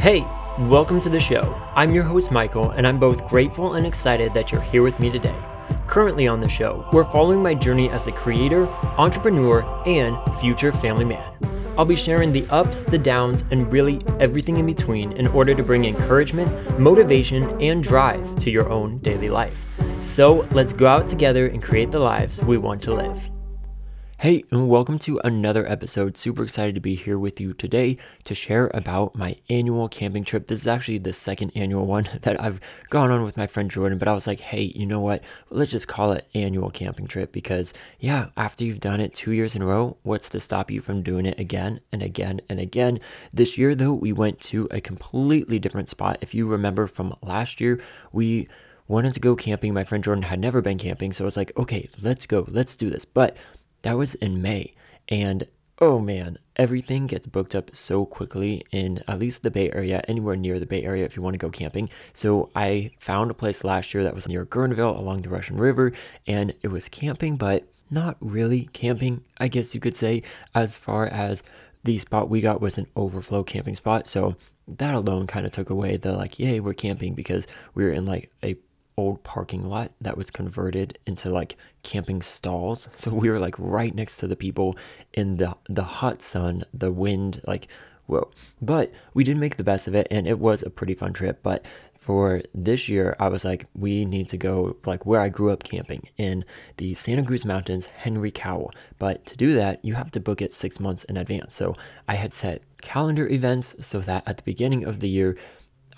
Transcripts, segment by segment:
Hey, welcome to the show. I'm your host, Michael, and I'm both grateful and excited that you're here with me today. Currently on the show, we're following my journey as a creator, entrepreneur, and future family man. I'll be sharing the ups, the downs, and really everything in between in order to bring encouragement, motivation, and drive to your own daily life. So let's go out together and create the lives we want to live. Hey, and welcome to another episode. Super excited to be here with you today to share about my annual camping trip. This is actually the second annual one that I've gone on with my friend Jordan, but I was like, hey, you know what? Let's just call it annual camping trip because, yeah, after you've done it two years in a row, what's to stop you from doing it again and again and again? This year, though, we went to a completely different spot. If you remember from last year, we wanted to go camping. My friend Jordan had never been camping, so I was like, okay, let's go, let's do this. But that was in May. And oh man, everything gets booked up so quickly in at least the Bay Area, anywhere near the Bay Area if you want to go camping. So I found a place last year that was near Guerneville along the Russian River, and it was camping, but not really camping, I guess you could say, as far as the spot we got was an overflow camping spot. So that alone kind of took away the like, yay, we're camping because we were in like a old parking lot that was converted into like camping stalls. So we were like right next to the people in the the hot sun, the wind, like whoa. But we did make the best of it and it was a pretty fun trip. But for this year, I was like, we need to go like where I grew up camping in the Santa Cruz Mountains, Henry Cowell. But to do that, you have to book it six months in advance. So I had set calendar events so that at the beginning of the year,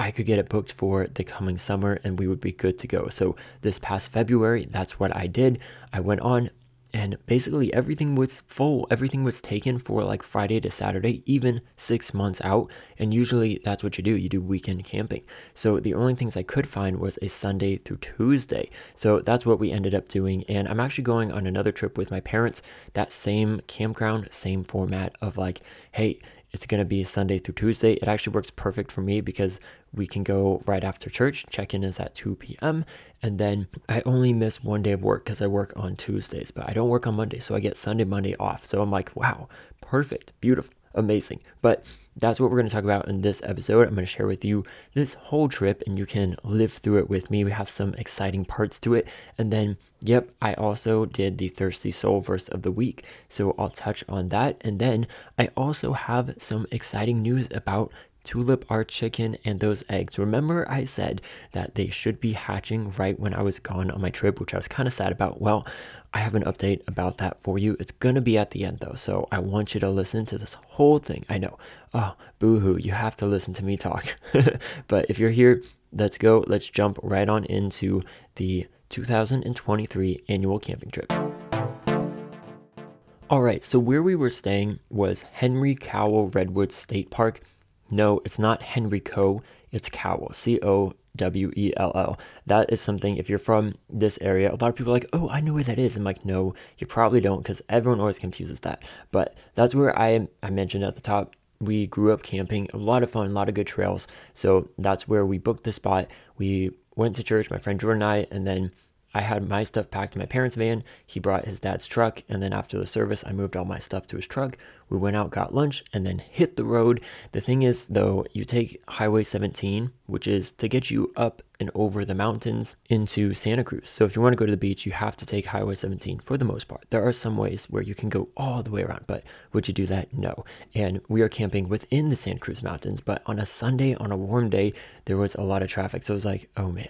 I could get it booked for the coming summer and we would be good to go. So this past February, that's what I did. I went on and basically everything was full. Everything was taken for like Friday to Saturday, even six months out. And usually that's what you do. You do weekend camping. So the only things I could find was a Sunday through Tuesday. So that's what we ended up doing. And I'm actually going on another trip with my parents. That same campground, same format of like, hey, it's going to be Sunday through Tuesday. It actually works perfect for me because we can go right after church. Check in is at 2 p.m. And then I only miss one day of work because I work on Tuesdays, but I don't work on Monday. So I get Sunday, Monday off. So I'm like, wow, perfect, beautiful, amazing. But that's what we're going to talk about in this episode. I'm going to share with you this whole trip and you can live through it with me. We have some exciting parts to it. And then, yep, I also did the Thirsty Soul verse of the week. So I'll touch on that. And then I also have some exciting news about Tulip Art Chicken and those eggs. Remember, I said that they should be hatching right when I was gone on my trip, which I was kind of sad about. Well, I have an update about that for you. It's to be at the end though, so I want you to listen to this whole thing. I know, oh, boohoo, you have to listen to me talk. but if you're here, let's go. Let's jump right on into the 2023 annual camping trip. All right, so where we were staying was Henry Cowell Redwood State Park. No, it's not Henry Co. It's Cowell, C O W E L L. That is something, if you're from this area, a lot of people are like, oh, I know where that is. I'm like, no, you probably don't because everyone always confuses that. But that's where I, I mentioned at the top, we grew up camping, a lot of fun, a lot of good trails. So that's where we booked the spot. We went to church, my friend Jordan and I, and then I had my stuff packed in my parents' van. He brought his dad's truck. And then after the service, I moved all my stuff to his truck. We went out, got lunch, and then hit the road. The thing is, though, you take Highway 17, which is to get you up and over the mountains into Santa Cruz. So if you want to go to the beach, you have to take Highway 17 for the most part. There are some ways where you can go all the way around, but would you do that? No. And we are camping within the Santa Cruz Mountains, but on a Sunday, on a warm day, there was a lot of traffic. So it was like, oh man.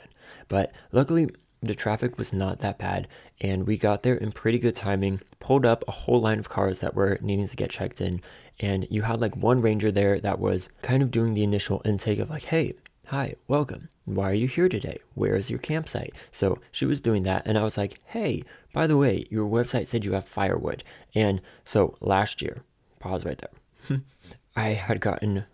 But luckily, the traffic was not that bad, and we got there in pretty good timing. Pulled up a whole line of cars that were needing to get checked in, and you had like one ranger there that was kind of doing the initial intake of like, hey, hi, welcome. Why are you here today? Where is your campsite? So she was doing that, and I was like, hey, by the way, your website said you have firewood. And so last year, pause right there, I had gotten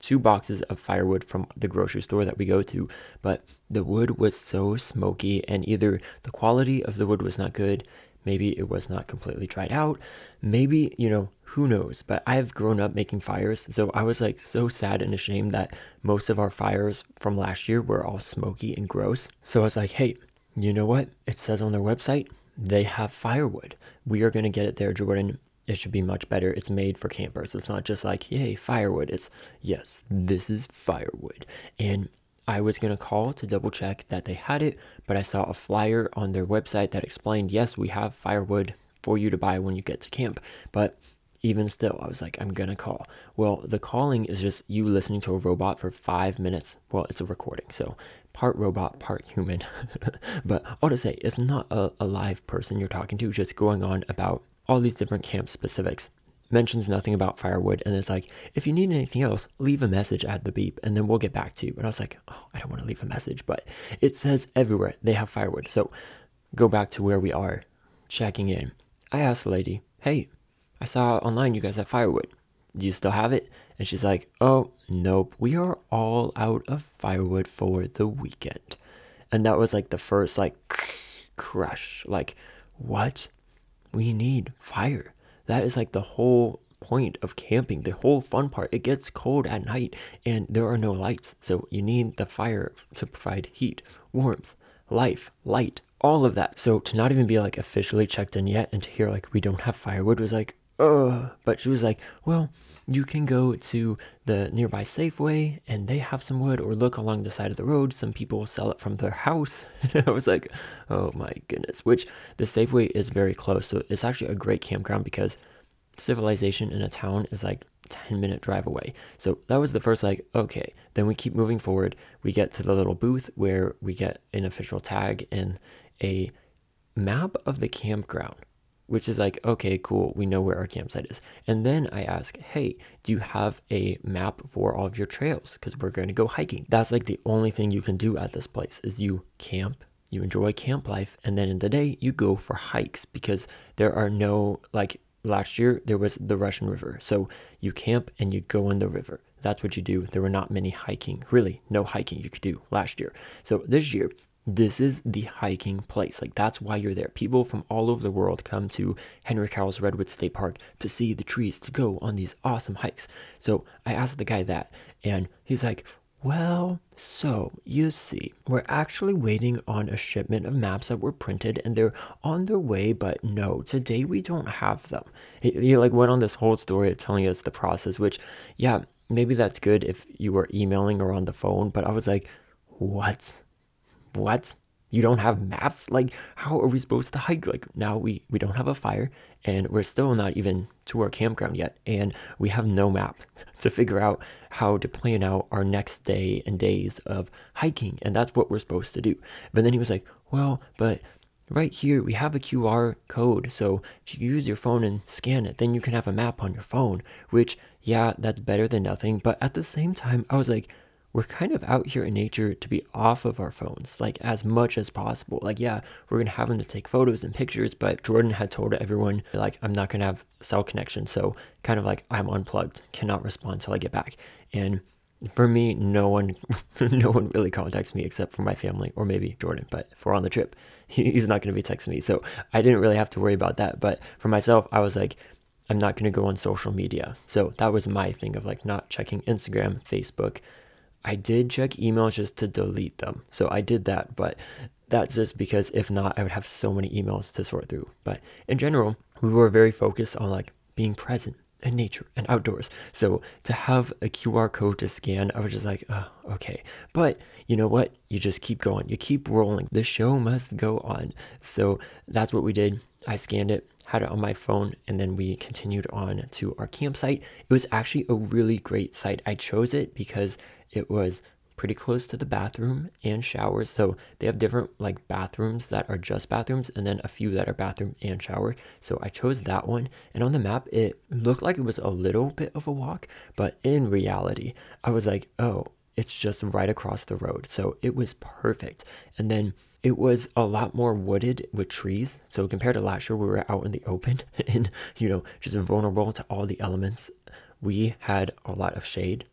two boxes of firewood from the grocery store that we go to, but the wood was so smoky, and either the quality of the wood was not good, maybe it was not completely dried out, maybe, you know, who knows. But I've grown up making fires, so I was like so sad and ashamed that most of our fires from last year were all smoky and gross. So I was like, hey, you know what? It says on their website they have firewood. We are going to get it there, Jordan it should be much better. It's made for campers. It's not just like, yay, firewood. It's, yes, this is firewood. And I was going to call to double check that they had it, but I saw a flyer on their website that explained, yes, we have firewood for you to buy when you get to camp. But even still, I was like, I'm to call. Well, the calling is just you listening to a robot for five minutes. Well, it's a recording, so part robot, part human. but all to say, it's not a, a live person you're talking to, just going on about all these different camp specifics. Mentions nothing about firewood and it's like if you need anything else leave a message at the beep and then we'll get back to you. And i was like oh i don't want to leave a message but it says everywhere they have firewood. So go back to where we are checking in. I asked the lady hey i saw online you guys have firewood. Do you still have it? And she's like oh nope. We are all out of firewood for the weekend. And that was like the first like crush. Like what we need fire that is like the whole point of camping, the whole fun part. It gets cold at night and there are no lights. So you need the fire to provide heat, warmth, life, light, all of that. So to not even be like officially checked in yet and to hear like we don't have firewood was like, ugh. But she was like, well, you can go to the nearby Safeway and they have some wood, or look along the side of the road. Some people will sell it from their house. I was like, oh my goodness. Which the Safeway is very close. So it's actually a great campground because civilization in a town is like 10 minute drive away. So that was the first, like, okay. Then we keep moving forward. We get to the little booth where we get an official tag and a map of the campground which is like, okay, cool, we know where our campsite is. And then I ask, hey, do you have a map for all of your trails? Because we're going to go hiking. That's like the only thing you can do at this place is you camp, you enjoy camp life, and then in the day you go for hikes because there are no like last year there was the Russian River. So you camp and you go in the river. That's what you do. There were not many hiking, really, no hiking you could do last year. So this year this is the hiking place. Like that's why you're there. People from all over the world come to Henry Cowell's Redwood State Park to see the trees, to go on these awesome hikes. So I asked the guy that, and he's like, well, so you see, we're actually waiting on a shipment of maps that were printed and they're on their way, but no, today we don't have them. He, he like went on this whole story of telling us the process, which, yeah, maybe that's good if you were emailing or on the phone, but I was like, what? What? You don't have maps? Like, how are we supposed to hike? Like, now we, we don't have a fire and we're still not even to our campground yet. And we have no map to figure out how to plan out our next day and days of hiking. And that's what we're supposed to do. But then he was like, well, but right here we have a QR code. So if you use your phone and scan it, then you can have a map on your phone, which, yeah, that's better than nothing. But at the same time, I was like, we're kind of out here in nature to be off of our phones, like as much as possible. Like, yeah, we're gonna have them to take photos and pictures, but Jordan had told everyone, like, I'm not gonna have cell connection. So, kind of like, I'm unplugged, cannot respond until I get back. And for me, no one, no one really contacts me except for my family or maybe Jordan. But if we're on the trip, he's not to be texting me, so I didn't really have to worry about that. But for myself, I was like, I'm not going to go on social media, so that was my thing of like not checking Instagram, Facebook, I did check emails just to delete them. So I did that, but that's just because if not, I would have so many emails to sort through. But in general, we were very focused on like being present in nature and outdoors. So to have a QR code to scan, I was just like, oh, okay. But you know what? You just keep going. You keep rolling. The show must go on. So that's what we did. I scanned it, had it on my phone, and then we continued on to our campsite. It was actually a really great site. I chose it because it was pretty close to the bathroom and showers. So they have different like bathrooms that are just bathrooms and then a few that are bathroom and shower. So I chose that one. And on the map, it looked like it was a little bit of a walk, but in reality, I was like, oh, it's just right across the road. So it was perfect. And then it was a lot more wooded with trees. So compared to last year, we were out in the open and, you know, just vulnerable to all the elements. We had a lot of shade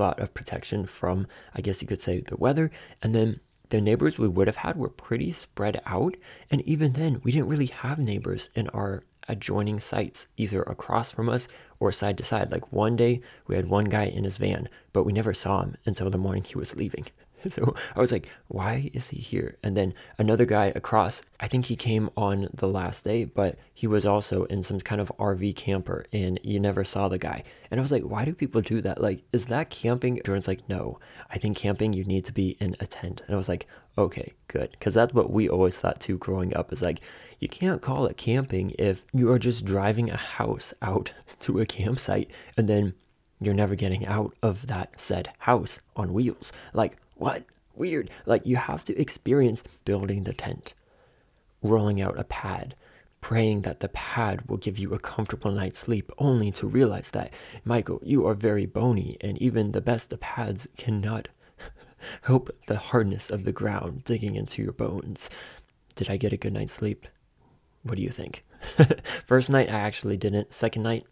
lot of protection from, I guess you could say, the weather. And then the neighbors we would have had were pretty spread out. And even then, we didn't really have neighbors in our adjoining sites, either across from us or side to side. Like one day, we had one guy in his van, but we never saw him until the morning he was leaving. so I was like, why is he here? And then another guy across, I think he came on the last day, but he was also in some kind of RV camper and you never saw the guy. And I was like, why do people do that? Like, is that camping? Jordan's like, no, I think camping, you need to be in a tent. And I was like, okay, good. Because that's what we always thought too growing up is like, you can't call it camping if you are just driving a house out to a campsite and then you're never getting out of that said house on wheels. Like, what? Weird. Like, you have to experience building the tent, rolling out a pad, praying that the pad will give you a comfortable night's sleep, only to realize that, Michael, you are very bony, and even the best of pads cannot help the hardness of the ground digging into your bones. Did I get a good night's sleep? What do you think? First night, I actually didn't. Second night,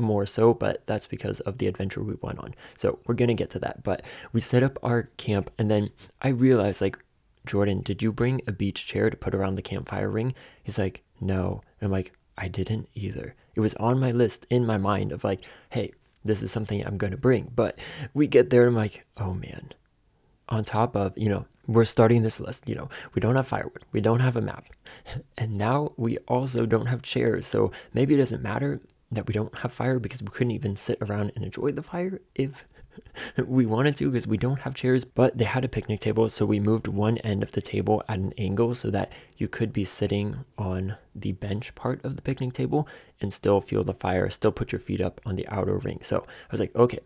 more so, but that's because of the adventure we went on. So we're gonna get to that. But we set up our camp, and then I realized, like, Jordan, did you bring a beach chair to put around the campfire ring? He's like, no. And I'm like, I didn't either. It was on my list in my mind of like, hey, this is something I'm gonna bring. But we get there, and I'm like, oh man. On top of, you know, we're starting this list. You know, we don't have firewood, we don't have a map, and now we also don't have chairs. So maybe it doesn't matter that we don't have fire because we couldn't even sit around and enjoy the fire if we wanted to because we don't have chairs, but they had a picnic table. So we moved one end of the table at an angle so that you could be sitting on the bench part of the picnic table and still feel the fire, still put your feet up on the outer ring. So I was like, okay,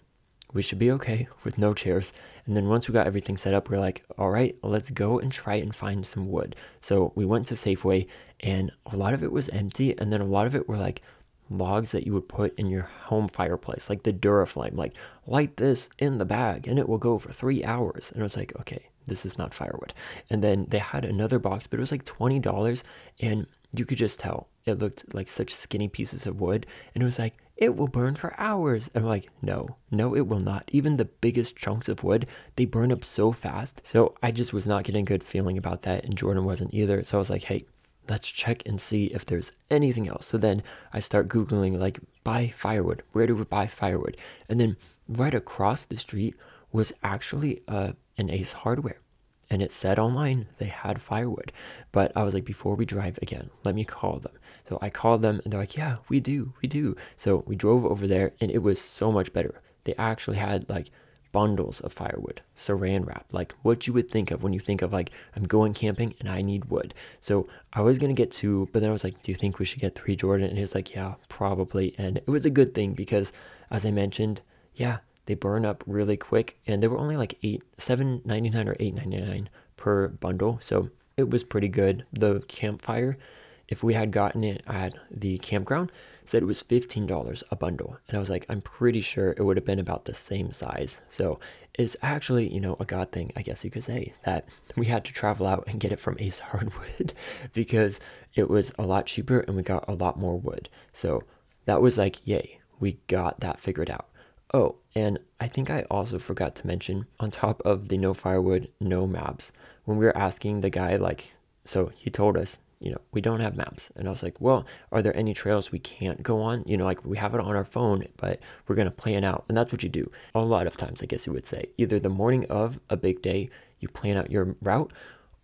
we should be okay with no chairs. And then once we got everything set up, we are like, all right, let's go and try and find some wood. So we went to Safeway and a lot of it was empty. And then a lot of it were like logs that you would put in your home fireplace, like the Duraflame, like light this in the bag and it will go for three hours. And I was like, okay, this is not firewood. And then they had another box, but it was like $20 and you could just tell it looked like such skinny pieces of wood. And it was like, it will burn for hours. And I'm like, no, no, it will not. Even the biggest chunks of wood, they burn up so fast. So I just was not getting a good feeling about that. And Jordan wasn't either. So I was like, hey, let's check and see if there's anything else. So then I start Googling, like, buy firewood. Where do we buy firewood? And then right across the street was actually uh, an Ace Hardware. And it said online they had firewood. But I was like, before we drive again, let me call them. So I called them and they're like, yeah, we do, we do. So we drove over there and it was so much better. They actually had like bundles of firewood, saran wrap, like what you would think of when you think of like, I'm going camping and I need wood. So I was to get two, but then I was like, do you think we should get three, Jordan? And he was like, yeah, probably. And it was a good thing because as I mentioned, yeah, they burn up really quick and they were only like eight, seven ninety nine or eight ninety nine per bundle. So it was pretty good. The campfire, if we had gotten it at the campground, said it was $15 a bundle. And I was like, I'm pretty sure it would have been about the same size. So it's actually, you know, a God thing, I guess you could say, that we had to travel out and get it from Ace Hardwood because it was a lot cheaper and we got a lot more wood. So that was like, yay, we got that figured out. Oh, and I think I also forgot to mention on top of the no firewood, no maps, when we were asking the guy, like, so he told us you know, we don't have maps. And I was like, well, are there any trails we can't go on? You know, like we have it on our phone, but we're going to plan out. And that's what you do a lot of times, I guess you would say. Either the morning of a big day, you plan out your route,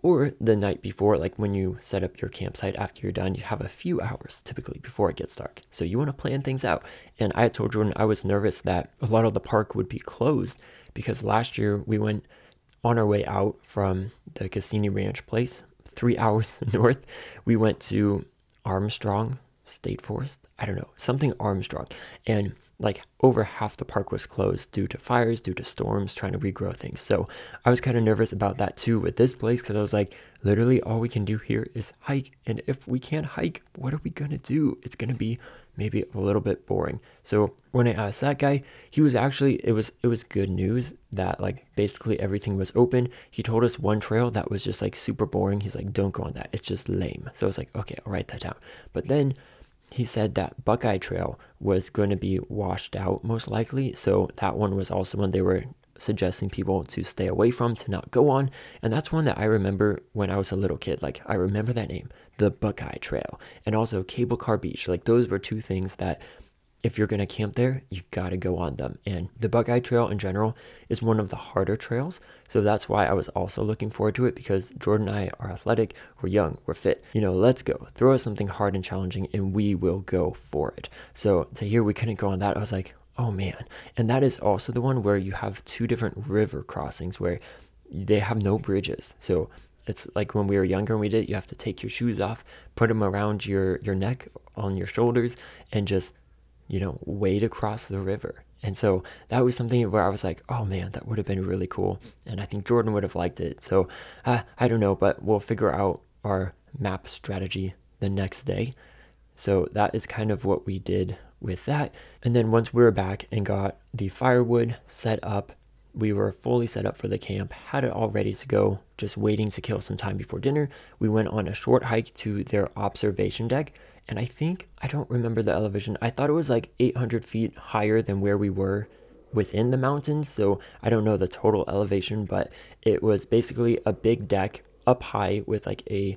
or the night before, like when you set up your campsite after you're done, you have a few hours typically before it gets dark. So you want to plan things out. And I told Jordan I was nervous that a lot of the park would be closed because last year we went on our way out from the Casini Ranch place three hours north, we went to Armstrong State Forest. I don't know, something Armstrong. And like over half the park was closed due to fires, due to storms, trying to regrow things. So I was kind of nervous about that too with this place because I was like, literally all we can do here is hike. And if we can't hike, what are we going to do? It's going to be maybe a little bit boring. So when I asked that guy, he was actually it was it was good news that like basically everything was open. He told us one trail that was just like super boring. He's like, "Don't go on that. It's just lame." So I was like, "Okay, I'll write that down." But then he said that Buckeye Trail was going to be washed out most likely. So that one was also one they were suggesting people to stay away from, to not go on. And that's one that I remember when I was a little kid. Like, I remember that name, the Buckeye Trail, and also Cable Car Beach. Like, those were two things that if you're going to camp there, you got to go on them. And the Buckeye Trail in general is one of the harder trails. So that's why I was also looking forward to it because Jordan and I are athletic, we're young, we're fit. You know, let's go. Throw us something hard and challenging and we will go for it. So to hear we couldn't go on that, I was like, oh man. And that is also the one where you have two different river crossings where they have no bridges. So it's like when we were younger and we did, you have to take your shoes off, put them around your, your neck, on your shoulders, and just you know, wade across the river. And so that was something where I was like, oh man, that would have been really cool. And I think Jordan would have liked it. So uh, I don't know, but we'll figure out our map strategy the next day. So that is kind of what we did with that. And then once we were back and got the firewood set up, we were fully set up for the camp, had it all ready to go, just waiting to kill some time before dinner. We went on a short hike to their observation deck and I think, I don't remember the elevation. I thought it was like 800 feet higher than where we were within the mountains. So I don't know the total elevation, but it was basically a big deck up high with like a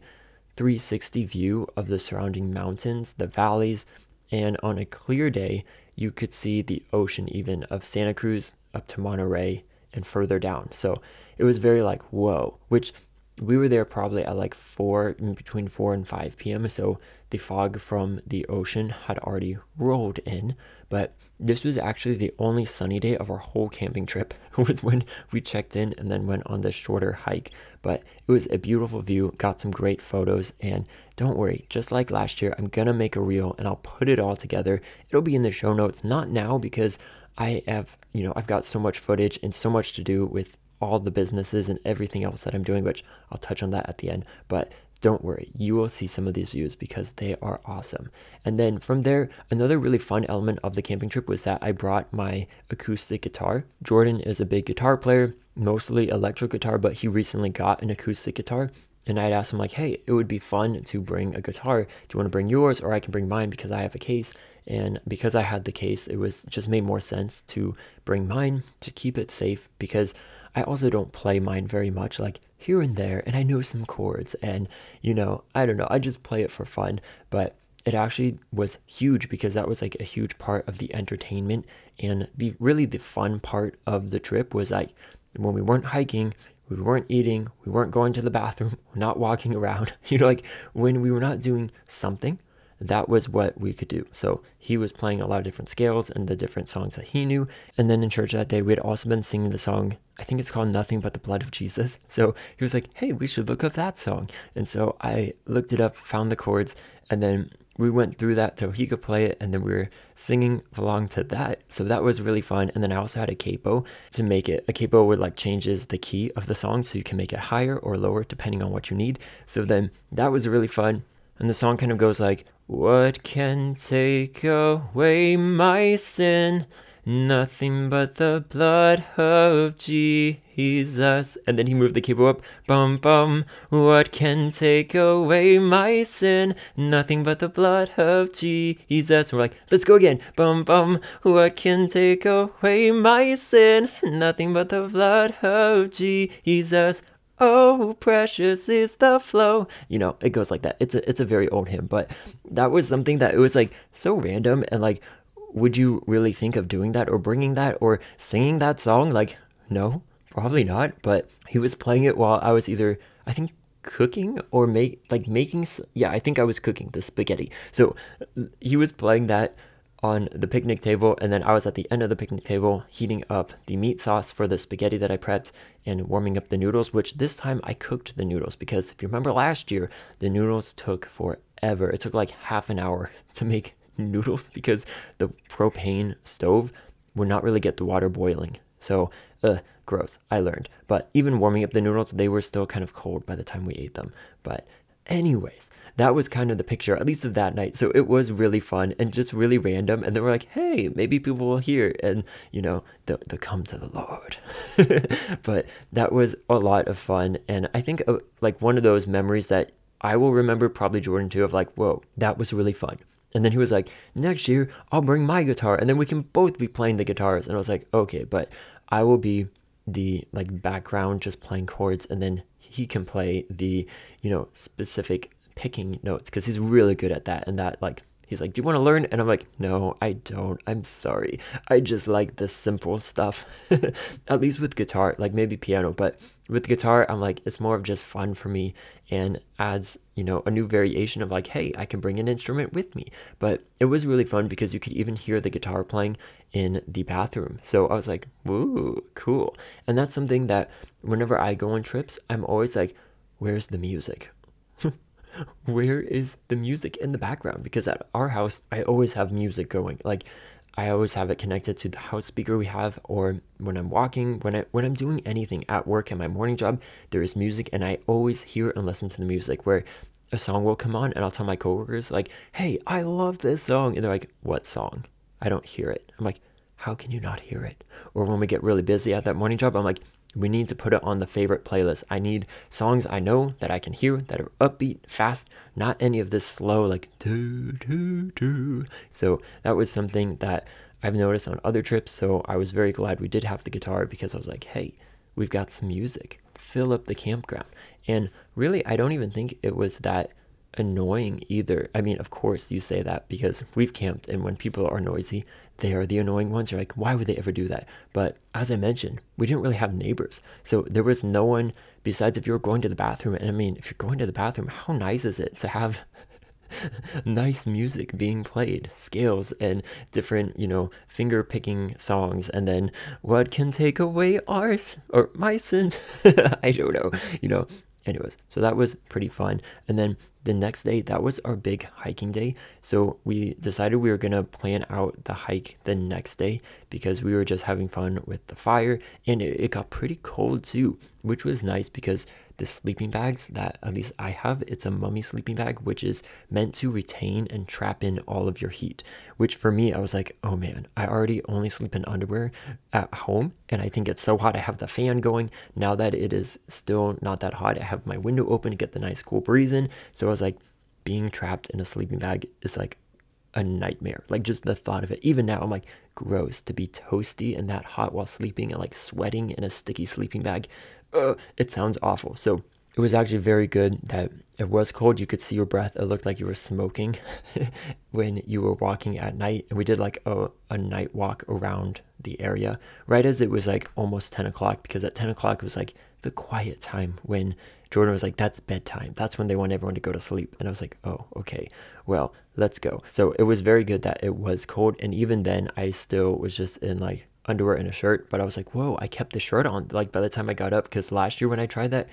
360 view of the surrounding mountains, the valleys, and on a clear day, you could see the ocean even of Santa Cruz up to Monterey and further down. So it was very like, whoa, which we were there probably at like 4 between 4 and 5 p.m so the fog from the ocean had already rolled in but this was actually the only sunny day of our whole camping trip. Was when we checked in and then went on this shorter hike. But it was a beautiful view got some great photos and don't worry just like last year i'm gonna make a reel and i'll put it all together. It'll be in the show notes not now because I have, you know, I've got so much footage and so much to do with all the businesses and everything else that I'm doing, which I'll touch on that at the end. But don't worry, you will see some of these views because they are awesome. And then from there, another really fun element of the camping trip was that I brought my acoustic guitar. Jordan is a big guitar player, mostly electric guitar, but he recently got an acoustic guitar. And I'd asked him, like, hey, it would be fun to bring a guitar. Do you want to bring yours or I can bring mine because I have a case? And because I had the case, it was just made more sense to bring mine to keep it safe because I also don't play mine very much, like here and there, and I know some chords, and you know, I don't know, I just play it for fun, but it actually was huge because that was like a huge part of the entertainment and the really the fun part of the trip was like when we weren't hiking we weren't eating we weren't going to the bathroom not walking around you know like when we were not doing something that was what we could do. So he was playing a lot of different scales and the different songs that he knew. And then in church that day, we had also been singing the song, I think it's called Nothing But the Blood of Jesus. So he was like, hey, we should look up that song. And so I looked it up, found the chords, and then we went through that so he could play it and then we were singing along to that so that was really fun and then i also had a capo to make it a capo would like changes the key of the song so you can make it higher or lower depending on what you need so then that was really fun and the song kind of goes like, What can take away my sin? Nothing but the blood of Jesus. And then he moved the keyboard up. Bum bum. What can take away my sin? Nothing but the blood of Jesus. And we're like, let's go again. Bum bum. What can take away my sin? Nothing but the blood of Jesus. Oh, precious is the flow. You know, it goes like that. It's a it's a very old hymn, but that was something that it was like so random and like would you really think of doing that or bringing that or singing that song? Like no, probably not, but he was playing it while I was either I think cooking or make like making yeah, I think I was cooking the spaghetti. So he was playing that on the picnic table, and then I was at the end of the picnic table heating up the meat sauce for the spaghetti that I prepped and warming up the noodles, which this time I cooked the noodles because if you remember last year, the noodles took forever. It took like half an hour to make noodles because the propane stove would not really get the water boiling. So, uh, gross, I learned. But even warming up the noodles, they were still kind of cold by the time we ate them. But, anyways, that was kind of the picture, at least of that night. So it was really fun and just really random. And they we're like, hey, maybe people will hear and, you know, they'll, they'll come to the Lord. but that was a lot of fun. And I think uh, like one of those memories that I will remember probably Jordan too of like, whoa, that was really fun. And then he was like, next year I'll bring my guitar and then we can both be playing the guitars. And I was like, okay, but I will be the like background just playing chords and then he can play the, you know, specific picking notes because he's really good at that and that like He's like, Do you want to learn? And I'm like, No, I don't. I'm sorry. I just like the simple stuff. At least with guitar, like maybe piano, but with guitar, I'm like, it's more of just fun for me and adds, you know, a new variation of like, hey, I can bring an instrument with me. But it was really fun because you could even hear the guitar playing in the bathroom. So I was like, woo, cool. And that's something that whenever I go on trips, I'm always like, where's the music? Where is the music in the background? Because at our house, I always have music going. Like I always have it connected to the house speaker we have, or when I'm walking, when I when I'm doing anything at work in my morning job, there is music, and I always hear and listen to the music. Where a song will come on, and I'll tell my coworkers like, "Hey, I love this song," and they're like, "What song?" I don't hear it. I'm like, "How can you not hear it?" Or when we get really busy at that morning job, I'm like, we need to put it on the favorite playlist. I need songs I know that I can hear that are upbeat, fast, not any of this slow, like do, do, do. So that was something that I've noticed on other trips. So I was very glad we did have the guitar because I was like, hey, we've got some music. Fill up the campground. And really, I don't even think it was that annoying either. I mean, of course, you say that because we've camped, and when people are noisy, they are the annoying ones. You're like, why would they ever do that? But as I mentioned, we didn't really have neighbors. So there was no one besides if you were going to the bathroom. And I mean, if you're going to the bathroom, how nice is it to have nice music being played, scales and different, you know, finger picking songs, and then what can take away ours or my sins? I don't know, you know. Anyways, so that was pretty fun. And then the next day, that was our big hiking day. So we decided we were going to plan out the hike the next day because we were just having fun with the fire and it, it got pretty cold too, which was nice because the sleeping bags that at least I have, it's a mummy sleeping bag, which is meant to retain and trap in all of your heat. Which for me, I was like, oh man, I already only sleep in underwear at home, and I think it's so hot. I have the fan going. Now that it is still not that hot, I have my window open to get the nice cool breeze in. So I was like, being trapped in a sleeping bag is like a nightmare. Like just the thought of it. Even now, I'm like, gross to be toasty and that hot while sleeping and like sweating in a sticky sleeping bag uh, it sounds awful. So it was actually very good that it was cold. You could see your breath. It looked like you were smoking when you were walking at night. And we did like a, a night walk around the area right as it was like almost 10 o'clock because at 10 o'clock it was like the quiet time when Jordan was like, that's bedtime. That's when they want everyone to go to sleep. And I was like, oh, okay, well, let's go. So it was very good that it was cold. And even then, I still was just in like underwear and a shirt, but I was like, whoa, I kept the shirt on. Like by the time I got up, because last year when I tried that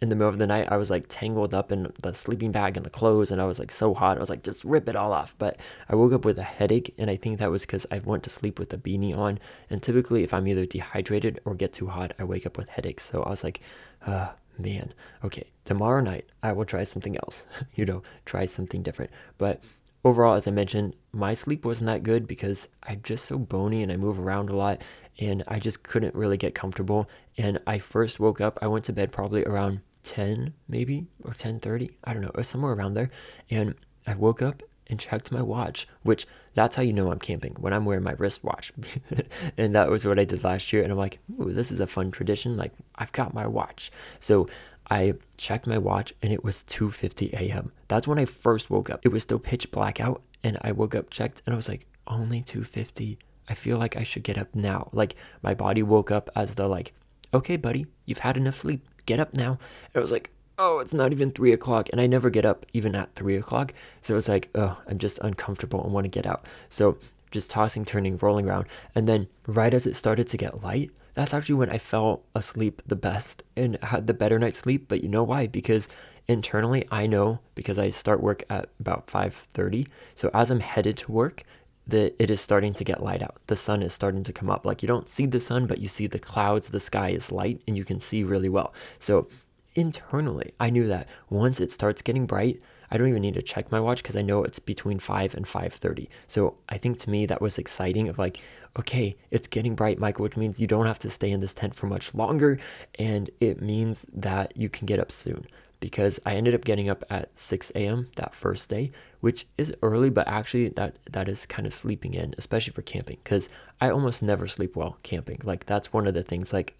in the middle of the night, I was like tangled up in the sleeping bag and the clothes, and I was like so hot. I was like, just rip it all off. But I woke up with a headache, and I think that was because I went to sleep with a beanie on. And typically, if I'm either dehydrated or get too hot, I wake up with headaches. So I was like, uh, man, okay, tomorrow night I will try something else, you know, try something different. But overall, as I mentioned, my sleep wasn't that good because I'm just so bony and I move around a lot and I just couldn't really get comfortable. And I first woke up, I went to bed probably around 10 maybe or 10:30, I don't know, or somewhere around there. And I woke up and checked my watch, which that's how you know I'm camping when I'm wearing my wristwatch. and that was what I did last year. And I'm like, ooh, this is a fun tradition. Like I've got my watch. So I checked my watch and it was 2:50 a.m. That's when I first woke up. It was still pitch black out and I woke up, checked and I was like, only 2:50. I feel like I should get up now. Like my body woke up as the like, okay, buddy, you've had enough sleep. Get up now. And I was like, oh, it's not even three o'clock. And I never get up even at three o'clock. So it's like, oh, I'm just uncomfortable and want to get out. So just tossing, turning, rolling around. And then right as it started to get light, that's actually when I fell asleep the best and had the better night's sleep. But you know why? Because internally I know because I start work at about 5:30. So as I'm headed to work, the it is starting to get light out. The sun is starting to come up. Like you don't see the sun, but you see the clouds, the sky is light and you can see really well. So internally, I knew that once it starts getting bright, I don't even need to check my watch because I know it's between 5 and 5:30. So I think to me that was exciting of like, okay, it's getting bright, Michael, which means you don't have to stay in this tent for much longer and it means that you can get up soon because I ended up getting up at 6 a.m. that first day, which is early, but actually that that is kind of sleeping in, especially for camping, because I almost never sleep well camping. Like that's one of the things. Like,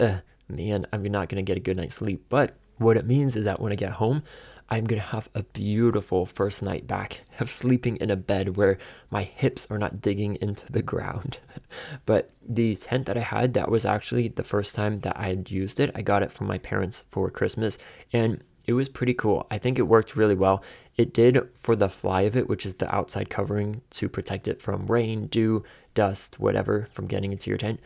man, I'm not gonna get a good night's sleep. But What it means is that when I get home, I'm to have a beautiful first night back of sleeping in a bed where my hips are not digging into the ground. but the tent that I had, that was actually the first time that I had used it. I got it from my parents for Christmas and it was pretty cool. I think it worked really well. It did for the fly of it, which is the outside covering to protect it from rain, dew, dust, whatever from getting into your tent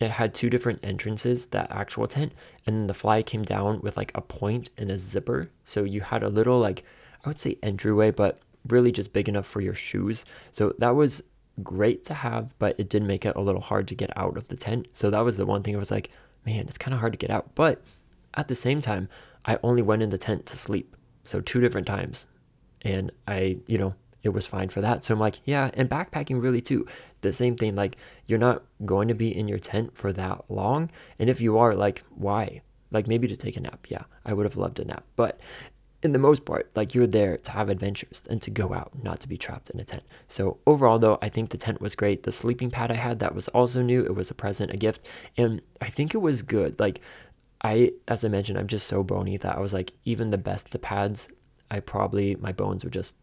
it had two different entrances, that actual tent, and then the fly came down with like a point and a zipper. So you had a little like I would say entryway, but really just big enough for your shoes. So that was great to have, but it did make it a little hard to get out of the tent. So that was the one thing I was like, man, it's kind of hard to get out. But at the same time, I only went in the tent to sleep. So two different times. And I, you know, it was fine for that. So I'm like, yeah, and backpacking really too. The same thing, like you're not going to be in your tent for that long. And if you are, like, why? Like maybe to take a nap. Yeah, I would have loved a nap. But in the most part, like you're there to have adventures and to go out, not to be trapped in a tent. So overall though, I think the tent was great. The sleeping pad I had, that was also new. It was a present, a gift. And I think it was good. Like I, as I mentioned, I'm just so bony that I was like, even the best of pads, I probably, my bones would just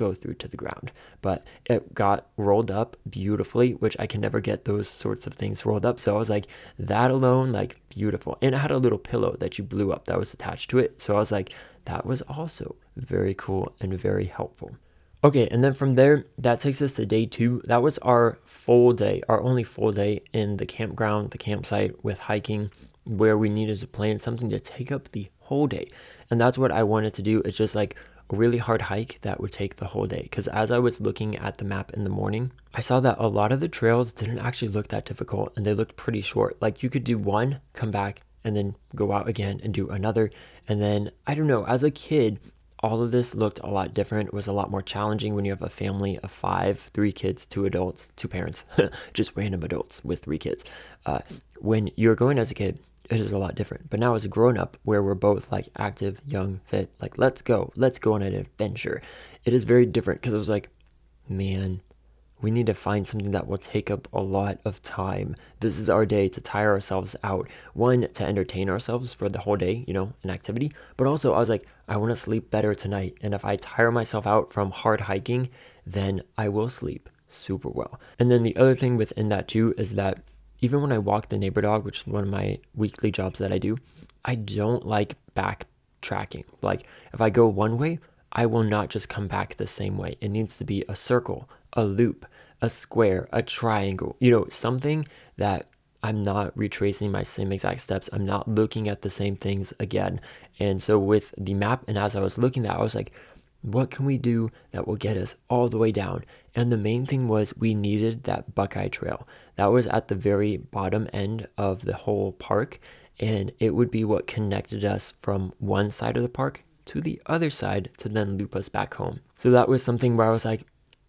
go through to the ground. But it got rolled up beautifully, which I can never get those sorts of things rolled up. So I was like, that alone, like beautiful. And it had a little pillow that you blew up that was attached to it. So I was like, that was also very cool and very helpful. Okay, and then from there, that takes us to day two. That was our full day, our only full day in the campground, the campsite with hiking, where we needed to plan something to take up the whole day. And that's what I wanted to do. It's just like really hard hike that would take the whole day. Because as I was looking at the map in the morning, I saw that a lot of the trails didn't actually look that difficult and they looked pretty short. Like you could do one, come back, and then go out again and do another. And then, I don't know, as a kid, all of this looked a lot different. It was a lot more challenging when you have a family of five, three kids, two adults, two parents, just random adults with three kids. Uh, when you're going as a kid, it is a lot different. But now as a grown up, where we're both like active, young, fit, like let's go, let's go on an adventure. It is very different because it was like, man, we need to find something that will take up a lot of time. This is our day to tire ourselves out. One, to entertain ourselves for the whole day, you know, an activity. But also, I was like, I want to sleep better tonight. And if I tire myself out from hard hiking, then I will sleep super well. And then the other thing within that too is that even when I walk the neighbor dog, which is one of my weekly jobs that I do, I don't like backtracking. Like if I go one way, I will not just come back the same way. It needs to be a circle, a loop, a square, a triangle, you know, something that I'm not retracing my same exact steps. I'm not looking at the same things again. And so with the map, and as I was looking at, I was like, what can we do that will get us all the way down? And the main thing was we needed that Buckeye Trail. That was at the very bottom end of the whole park, and it would be what connected us from one side of the park to the other side to then loop us back home. So that was something where I was like,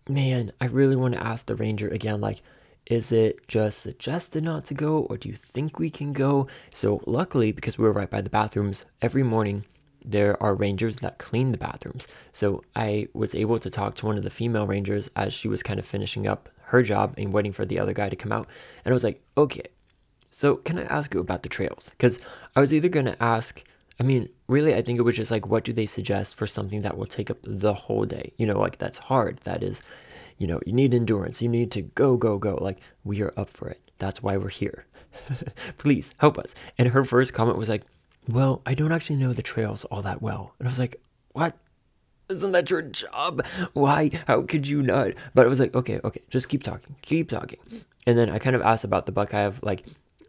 man, I really want to ask the ranger again, like, is it just suggested not to go, or do you think we can go? So, luckily, because we were right by the bathrooms, every morning there are rangers that clean the bathrooms. So I was able to talk to one of the female rangers as she was kind of finishing up her job and waiting for the other guy to come out. And I was like, okay, so can I ask you about the trails? Because I was either going to ask, I mean, really, I think it was just like, what do they suggest for something that will take up the whole day? You know, like that's hard. That is, you know, you need endurance. You need to go, go, go. Like, we are up for it. That's why we're here. Please help us. And her first comment was like, well, I don't actually know the trails all that well. And I was like, what? Isn't that your job? Why? How could you not? But I was like, okay, okay, just keep talking, keep talking. And then I kind of asked about the Buckeye of like,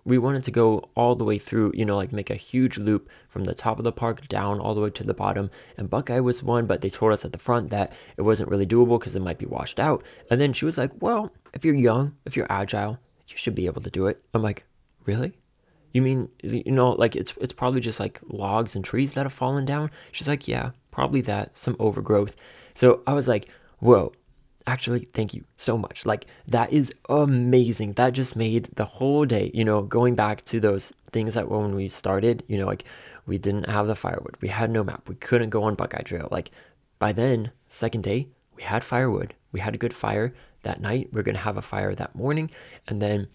we wanted to go all the way through, you know, like make a huge loop from the top of the park down all the way to the bottom. And Buckeye was one, but they told us at the front that it wasn't really doable because it might be washed out. And then she was like, well, if you're young, if you're agile, you should be able to do it. I'm like, really? You mean you know like it's it's probably just like logs and trees that have fallen down? She's like, "Yeah, probably that, some overgrowth." So I was like, "Whoa, actually thank you so much like that is amazing that just made the whole day you know going back to those things that when we started you know like we didn't have the firewood we had no map we couldn't go on buckeye trail like by then second day we had firewood we had a good fire that night we are going to have a fire that morning and then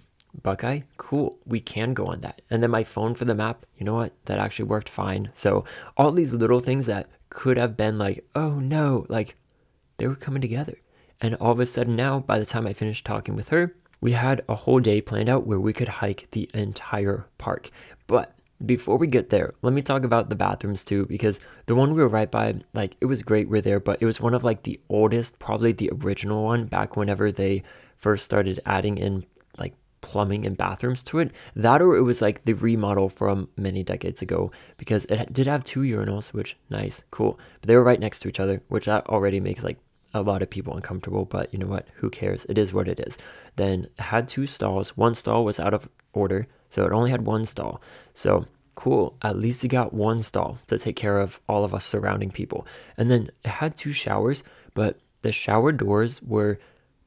Buckeye, cool, we can go on that. And then my phone for the map, you know what? That actually worked fine. So all these little things that could have been like, oh no, like they were coming together. And all of a sudden now, by the time I finished talking with her, we had a whole day planned out where we could hike the entire park. But before we get there, let me talk about the bathrooms too, because the one we were right by, like, it was great we're there, but it was one of like the oldest, probably the original one back whenever they first started adding in like plumbing and bathrooms to it. That or it was like the remodel from many decades ago, because it did have two urinals, which nice, cool. But they were right next to each other, which that already makes like a lot of people uncomfortable, but you know what? Who cares? It is what it is. Then had two stalls. One stall was out of order, so it only had one stall. So cool. At least it got one stall to take care of all of us surrounding people. And then it had two showers, but the shower doors were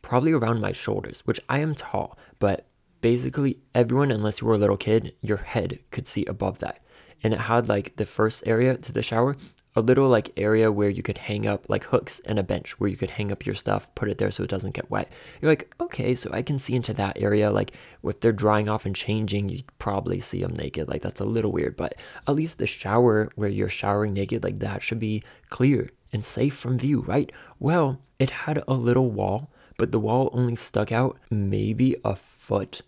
probably around my shoulders, which I am tall, but basically everyone, unless you were a little kid, your head could see above that. And it had like the first area to the shower a little like area where you could hang up like hooks and a bench where you could hang up your stuff, put it there so it doesn't get wet. You're like, okay, so I can see into that area. Like if they're drying off and changing, you probably see them naked. Like that's a little weird, but at least the shower where you're showering naked, like that should be clear and safe from view, right? Well, it had a little wall, but the wall only stuck out maybe a foot.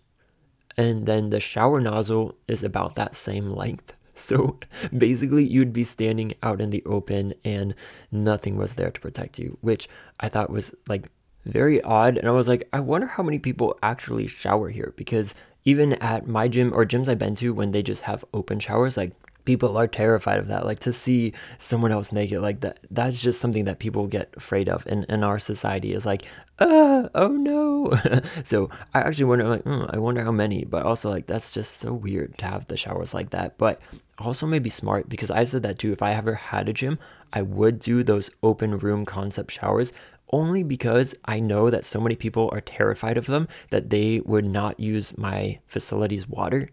And then the shower nozzle is about that same length. So basically, you'd be standing out in the open and nothing was there to protect you, which I thought was like very odd. And I was like, I wonder how many people actually shower here because even at my gym or gyms I've been to, when they just have open showers, like people are terrified of that like to see someone else naked like that that's just something that people get afraid of and in our society is like uh, oh no. So i actually wonder like mm, i wonder how many but also like that's just so weird to have the showers like that but also maybe smart because i said that too if i ever had a gym i would do those open room concept showers only because I know that so many people are terrified of them that they would not use my facility's water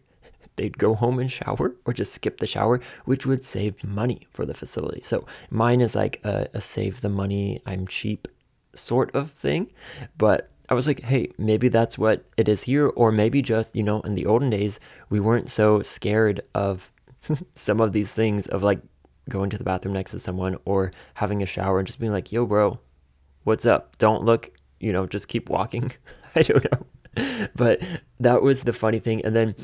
they'd go home and shower or just skip the shower, which would save money for the facility. So mine is like a, a save the money, I'm cheap sort of thing. But I was like, hey, maybe that's what it is here, or maybe just, you know, in the olden days, we weren't so scared of some of these things of like going to the bathroom next to someone or having a shower and just being like, yo, bro, what's up? Don't look, you know, just keep walking. I don't know. but that was the funny thing. And then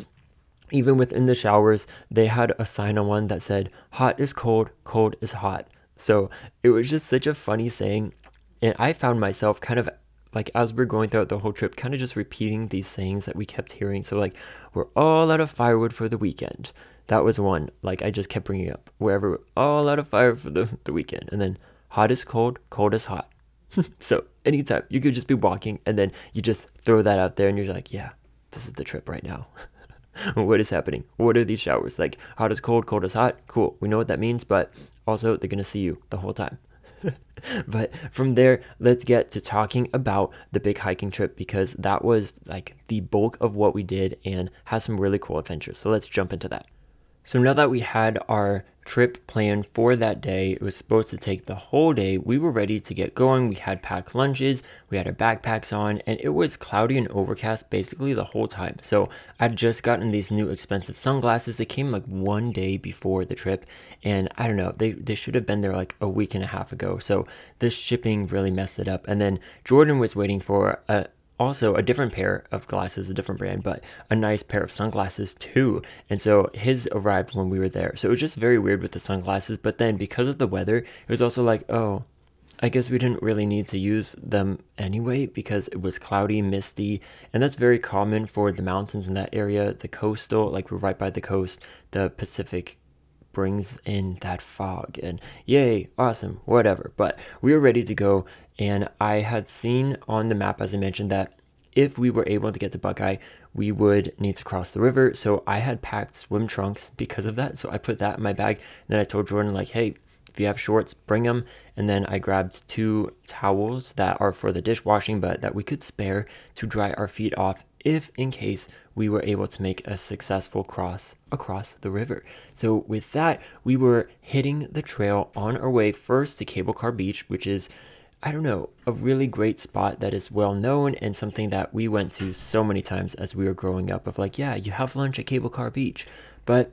even within the showers, they had a sign on one that said, hot is cold, cold is hot. So it was just such a funny saying. And I found myself kind of like as we're going throughout the whole trip, kind of just repeating these sayings that we kept hearing. So, like, we're all out of firewood for the weekend. That was one, like, I just kept bringing up wherever we're all out of fire for the, the weekend. And then hot is cold, cold is hot. so, anytime you could just be walking and then you just throw that out there and you're like, yeah, this is the trip right now. what is happening? What are these showers? Like hot is cold, cold is hot. Cool. We know what that means, but also they're going to see you the whole time. but from there, let's get to talking about the big hiking trip because that was like the bulk of what we did and has some really cool adventures. So let's jump into that. So now that we had our trip planned for that day, it was supposed to take the whole day. We were ready to get going. We had packed lunches, we had our backpacks on, and it was cloudy and overcast basically the whole time. So I'd just gotten these new expensive sunglasses. They came like one day before the trip, and I don't know, they, they should have been there like a week and a half ago. So this shipping really messed it up. And then Jordan was waiting for a, also a different pair of glasses, a different brand, but a nice pair of sunglasses too. And so his arrived when we were there. So it was just very weird with the sunglasses. But then because of the weather, it was also like, oh, I guess we didn't really need to use them anyway because it was cloudy, misty, and that's very common for the mountains in that area. The coastal, like we're right by the coast, the Pacific brings in that fog and yay awesome whatever but we were ready to go and I had seen on the map, as I mentioned, that if we were able to get to Buckeye, we would need to cross the river. So I had packed swim trunks because of that. So I put that in my bag. And then I told Jordan, like, hey, if you have shorts, bring them. And then I grabbed two towels that are for the dishwashing, but that we could spare to dry our feet off if in case we were able to make a successful cross across the river. So with that, we were hitting the trail on our way first to Cable Car Beach, which is I don't know, a really great spot that is well known and something that we went to so many times as we were growing up of like, yeah, you have lunch at Cable Car Beach. But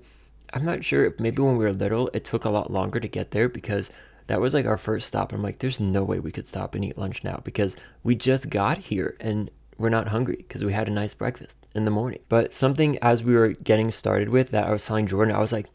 I'm not sure if maybe when we were little, it took a lot longer to get there because that was like our first stop. I'm like, there's no way we could stop and eat lunch now because we just got here and we're not hungry because we had a nice breakfast in the morning. But something as we were getting started with that I was telling Jordan, I was like,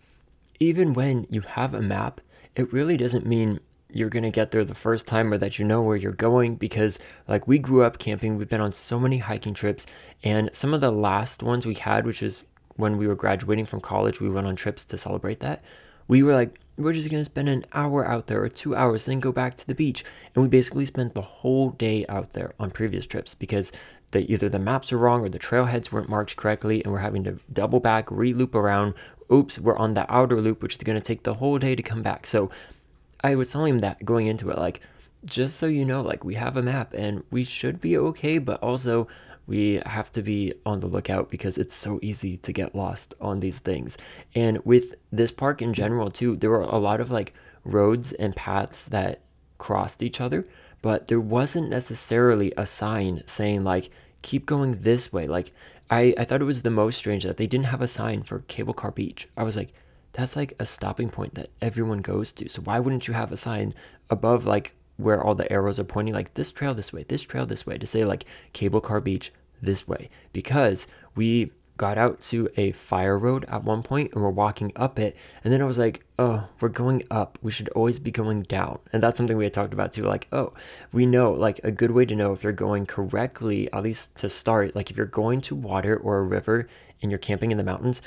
even when you have a map, it really doesn't mean you're going to get there the first time or that you know where you're going because like we grew up camping. We've been on so many hiking trips. And some of the last ones we had which is when we were graduating from college we went on trips to celebrate that. We were like we're just going to spend an hour out there or two hours then go back to the beach. And we basically spent the whole day out there on previous trips because the, either the maps are wrong or the trailheads weren't marked correctly and we're having to double back re-loop around. Oops we're on the outer loop which is going to take the whole day to come back. So I was telling him that going into it, like, just so you know, like, we have a map and we should be okay, but also we have to be on the lookout because it's so easy to get lost on these things. And with this park in general, too, there were a lot of like roads and paths that crossed each other, but there wasn't necessarily a sign saying, like, keep going this way. Like, I, I thought it was the most strange that they didn't have a sign for Cable Car Beach. I was like, that's like a stopping point that everyone goes to. So why wouldn't you have a sign above like where all the arrows are pointing like this trail this way, this trail this way to say like cable car beach this way? Because we got out to a fire road at one point and we're walking up it and then I was like, "Oh, we're going up. We should always be going down." And that's something we had talked about too like, "Oh, we know like a good way to know if you're going correctly at least to start, like if you're going to water or a river and you're camping in the mountains,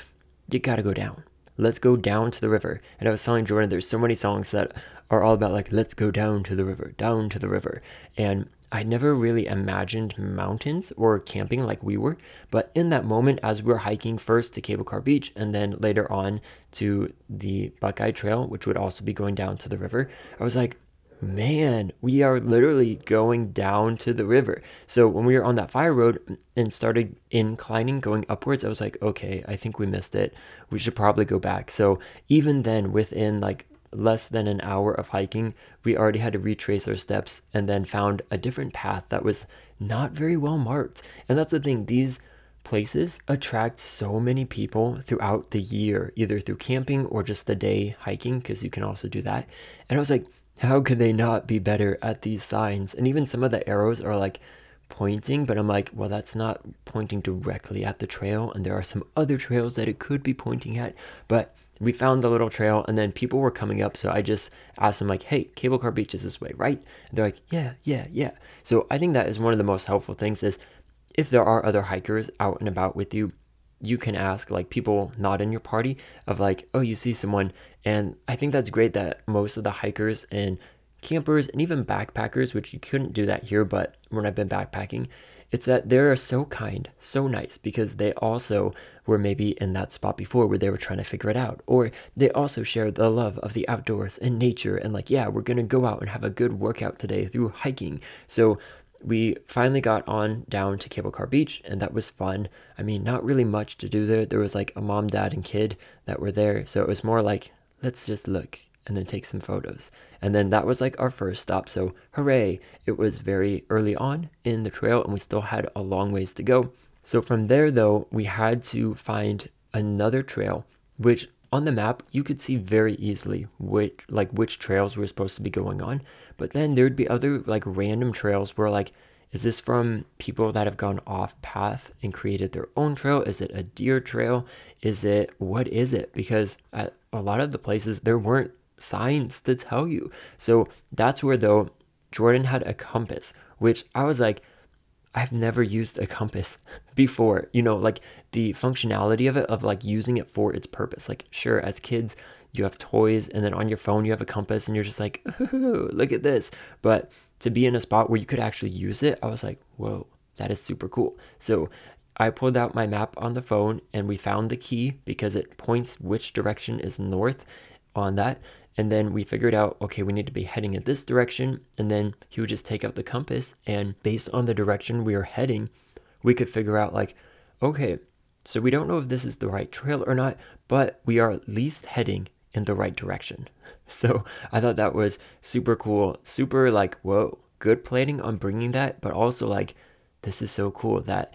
you got to go down let's go down to the river. And I was telling Jordan, there's so many songs that are all about like, let's go down to the river, down to the river. And I never really imagined mountains or camping like we were. But in that moment, as we were hiking first to Cable Car Beach and then later on to the Buckeye Trail, which would also be going down to the river, I was like, man, we are literally going down to the river. So when we were on that fire road and started inclining, going upwards, I was like, okay, I think we missed it. We should probably go back. So even then, within like less than an hour of hiking, we already had to retrace our steps and then found a different path that was not very well marked. And that's the thing, these places attract so many people throughout the year, either through camping or just the day hiking, because you can also do that. And I was like, how could they not be better at these signs? And even some of the arrows are like pointing, but I'm like, well, that's not pointing directly at the trail. And there are some other trails that it could be pointing at. But we found the little trail and then people were coming up. So I just asked them, like, hey, cable car beach is this way, right? And they're like, yeah, yeah, yeah. So I think that is one of the most helpful things is if there are other hikers out and about with you, you can ask like people not in your party of like, oh, you see someone. And I think that's great that most of the hikers and campers and even backpackers, which you couldn't do that here, but when I've been backpacking, it's that they're so kind, so nice because they also were maybe in that spot before where they were trying to figure it out. Or they also share the love of the outdoors and nature and like, yeah, we're to go out and have a good workout today through hiking. So we finally got on down to Cable Car Beach, and that was fun. I mean, not really much to do there. There was like a mom, dad, and kid that were there. So it was more like, let's just look and then take some photos. And then that was like our first stop. So hooray! It was very early on in the trail, and we still had a long ways to go. So from there, though, we had to find another trail, which on the map you could see very easily which like which trails we're supposed to be going on but then there'd be other like random trails where like is this from people that have gone off path and created their own trail? Is it a deer trail? Is it what is it? Because at a lot of the places there weren't signs to tell you. So that's where though jordan had a compass which i was like I've never used a compass before. You know, like the functionality of it, of like using it for its purpose. Like, sure, as kids, you have toys, and then on your phone, you have a compass, and you're just like, look at this. But to be in a spot where you could actually use it, I was like, whoa, that is super cool. So I pulled out my map on the phone, and we found the key because it points which direction is north on that. And then we figured out, okay, we need to be heading in this direction. And then he would just take out the compass, and based on the direction we are heading, we could figure out, like, okay, so we don't know if this is the right trail or not, but we are at least heading in the right direction. So I thought that was super cool, super like, whoa, good planning on bringing that, but also like this is so cool that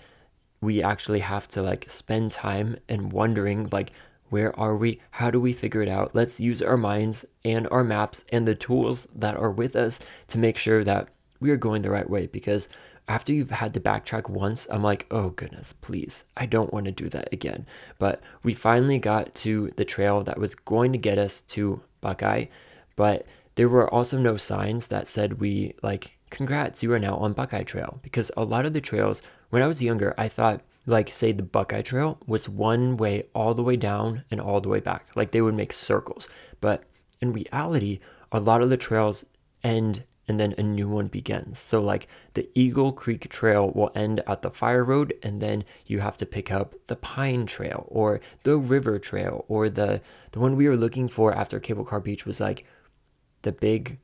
we actually have to like spend time and wondering like where are we? How do we figure it out? Let's use our minds and our maps and the tools that are with us to make sure that we are going the right way because after you've had to backtrack once, I'm like, oh goodness, please, I don't want to do that again. But we finally got to the trail that was going to get us to Buckeye, but there were also no signs that said we, like, congrats, you are now on Buckeye Trail. Because a lot of the trails, when I was younger, I thought, like, say, the Buckeye Trail was one way all the way down and all the way back. Like, they would make circles. But in reality, a lot of the trails end and then a new one begins. So like the Eagle Creek Trail will end at the Fire Road and then you have to pick up the Pine Trail or the River Trail or the the one we were looking for after Cable Car Beach was like the big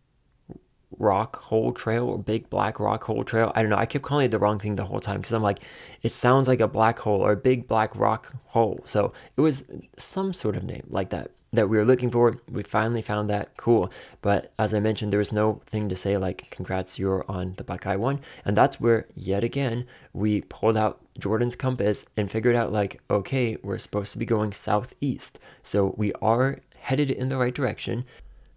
rock hole trail or big black rock hole trail. I don't know. I kept calling it the wrong thing the whole time because I'm like, it sounds like a black hole or a big black rock hole. So it was some sort of name like that that we were looking for. We finally found that cool. But as I mentioned, there was no thing to say like, congrats, you're on the Buckeye one. And that's where, yet again, we pulled out Jordan's compass and figured out like, okay, we're supposed to be going southeast. So we are headed in the right direction.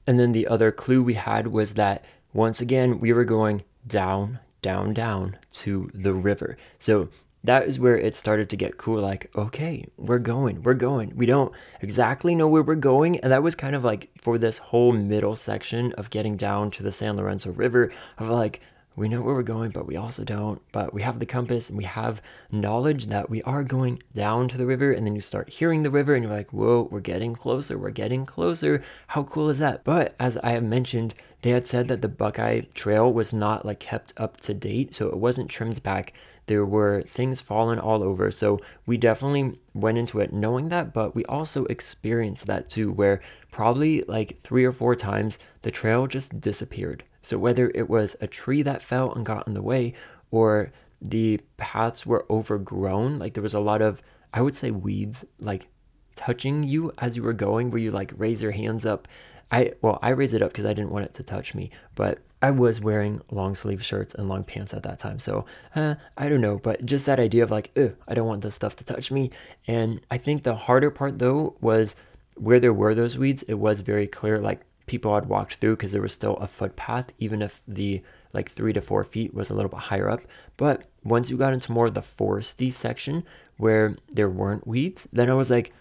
And then the other clue we had was that once again, we were going down, down, down to the river. So that is where it started to get cool. Like, okay, we're going, we're going. We don't exactly know where we're going. And that was kind of like for this whole middle section of getting down to the San Lorenzo River, of like, we know where we're going, but we also don't. But we have the compass and we have knowledge that we are going down to the river. And then you start hearing the river and you're like, whoa, we're getting closer, we're getting closer. How cool is that? But as I have mentioned, they had said that the Buckeye Trail was not like kept up to date. So it wasn't trimmed back there were things falling all over. So we definitely went into it knowing that, but we also experienced that too, where probably like three or four times the trail just disappeared. So whether it was a tree that fell and got in the way, or the paths were overgrown, like there was a lot of, I would say, weeds like touching you as you were going, where you like raise your hands up. I well, I raised it up because I didn't want it to touch me, but I was wearing long sleeve shirts and long pants at that time. So uh, I don't know, but just that idea of like, I don't want this stuff to touch me. And I think the harder part though was where there were those weeds, it was very clear like people had walked through because there was still a footpath, even if the like three to four feet was a little bit higher up. But once you got into more of the foresty section where there weren't weeds, then I was like,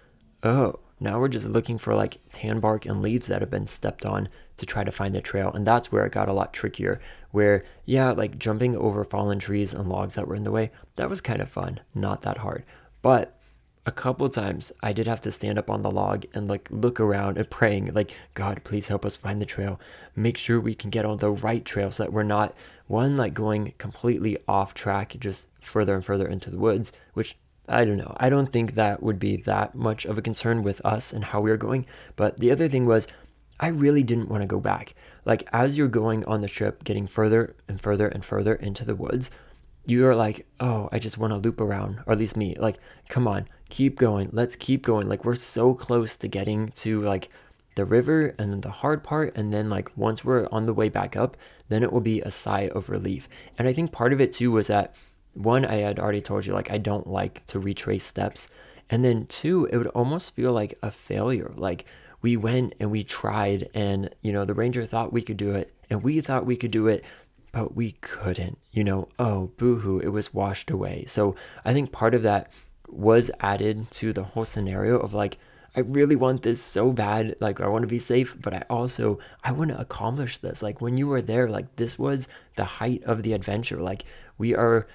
oh, now we're just looking for like tan bark and leaves that have been stepped on to try to find a trail. And that's where it got a lot trickier. Where, yeah, like jumping over fallen trees and logs that were in the way, that was kind of fun, not that hard. But a couple times I did have to stand up on the log and like look around and praying, like, God, please help us find the trail. Make sure we can get on the right trail so that we're not, one, like going completely off track, just further and further into the woods, which I don't know. I don't think that would be that much of a concern with us and how we are going. But the other thing was, I really didn't want to go back. Like, as you're going on the trip, getting further and further and further into the woods, you're like, oh, I just want to loop around, or at least me. Like, come on, keep going. Let's keep going. Like, we're so close to getting to like the river and then the hard part. And then, like, once we're on the way back up, then it will be a sigh of relief. And I think part of it too was that one, I had already told you, like, I don't like to retrace steps. And then two, it would almost feel like a failure. Like, we went and we tried, and, you know, the ranger thought we could do it, and we thought we could do it, but we couldn't. You know, oh, boohoo, it was washed away. So I think part of that was added to the whole scenario of like, I really want this so bad. Like, I want to be safe, but I also, I want to accomplish this. Like, when you were there, like, this was the height of the adventure. Like, we are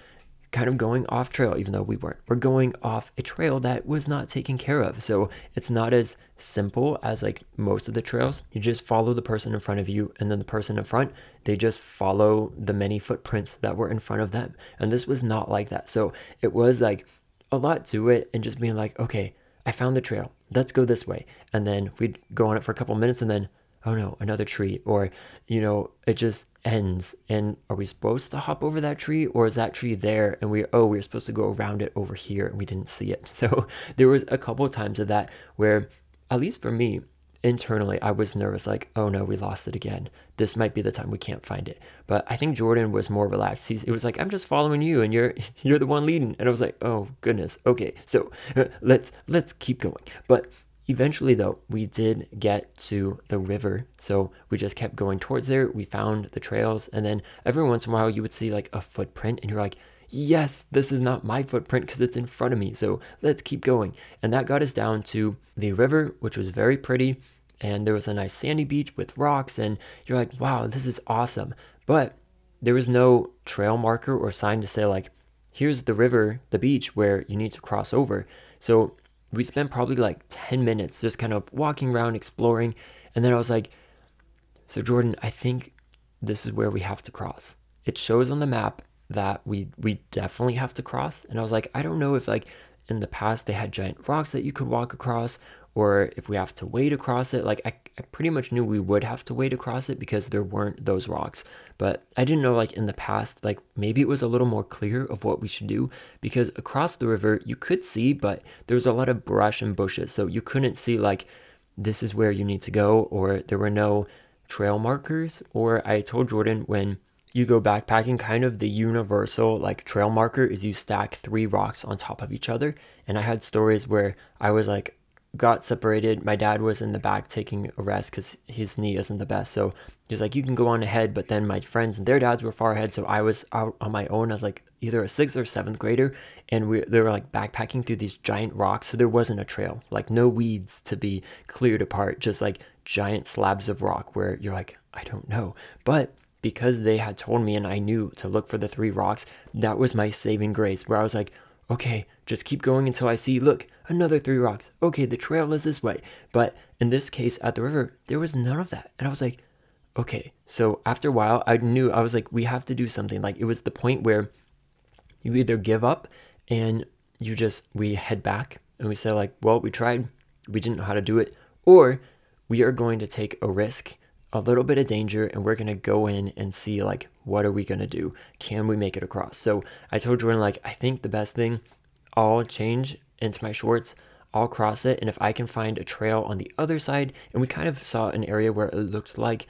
kind of going off trail, even though we weren't. We're going off a trail that was not taken care of. So it's not as simple as like most of the trails. You just follow the person in front of you, and then the person in front, they just follow the many footprints that were in front of them. And this was not like that. So it was like a lot to it, and just being like, okay, I found the trail. Let's go this way. And then we'd go on it for a couple minutes, and then oh no, another tree. Or, you know, it just ends. And are we supposed to hop over that tree or is that tree there? And we, oh, we are supposed to go around it over here and we didn't see it. So there was a couple of times of that where, at least for me, internally I was nervous, like, oh no, we lost it again. This might be the time we can't find it. But I think Jordan was more relaxed. He's, it was like, I'm just following you and you're you're the one leading. And I was like, oh goodness, okay, so let's let's keep going. But eventually though, we did get to the river. So we just kept going towards there. We found the trails, and then every once in a while you would see like a footprint, and you're like, yes, this is not my footprint because it's in front of me. So let's keep going. And that got us down to the river, which was very pretty. And there was a nice sandy beach with rocks. And you're like, wow, this is awesome. But there was no trail marker or sign to say, like, here's the river, the beach where you need to cross over. So we spent probably like 10 minutes just kind of walking around, exploring. And then I was like, so Jordan, I think this is where we have to cross. It shows on the map that we we definitely have to cross. And I was like, I don't know if like in the past they had giant rocks that you could walk across or if we have to wade across it. Like I, I pretty much knew we would have to wade across it because there weren't those rocks. But I didn't know like in the past, like maybe it was a little more clear of what we should do because across the river you could see, but there was a lot of brush and bushes. So you couldn't see like this is where you need to go or there were no trail markers. Or I told Jordan when you go backpacking, kind of the universal like trail marker is you stack three rocks on top of each other. And I had stories where I was like, got separated. My dad was in the back taking a rest because his knee isn't the best. So he's like, you can go on ahead. But then my friends and their dads were far ahead. So I was out on my own as like either a sixth or seventh grader. And we, they were like backpacking through these giant rocks. So there wasn't a trail, like no weeds to be cleared apart, just like giant slabs of rock where you're like, I don't know. But because they had told me and I knew to look for the three rocks, that was my saving grace where I was like, okay, just keep going until I see, look, another three rocks. Okay, the trail is this way. But in this case at the river, there was none of that. And I was like, okay. So after a while, I knew, I was like, we have to do something. Like it was the point where you either give up and you just, we head back and we say, like, well, we tried, we didn't know how to do it, or we are going to take a risk a little bit of danger and we're going to go in and see like what are we going to do? Can we make it across? So i told jordan like i think the best thing i'll change into my shorts i'll cross it and if i can find a trail on the other side and we kind of saw an area where it looked like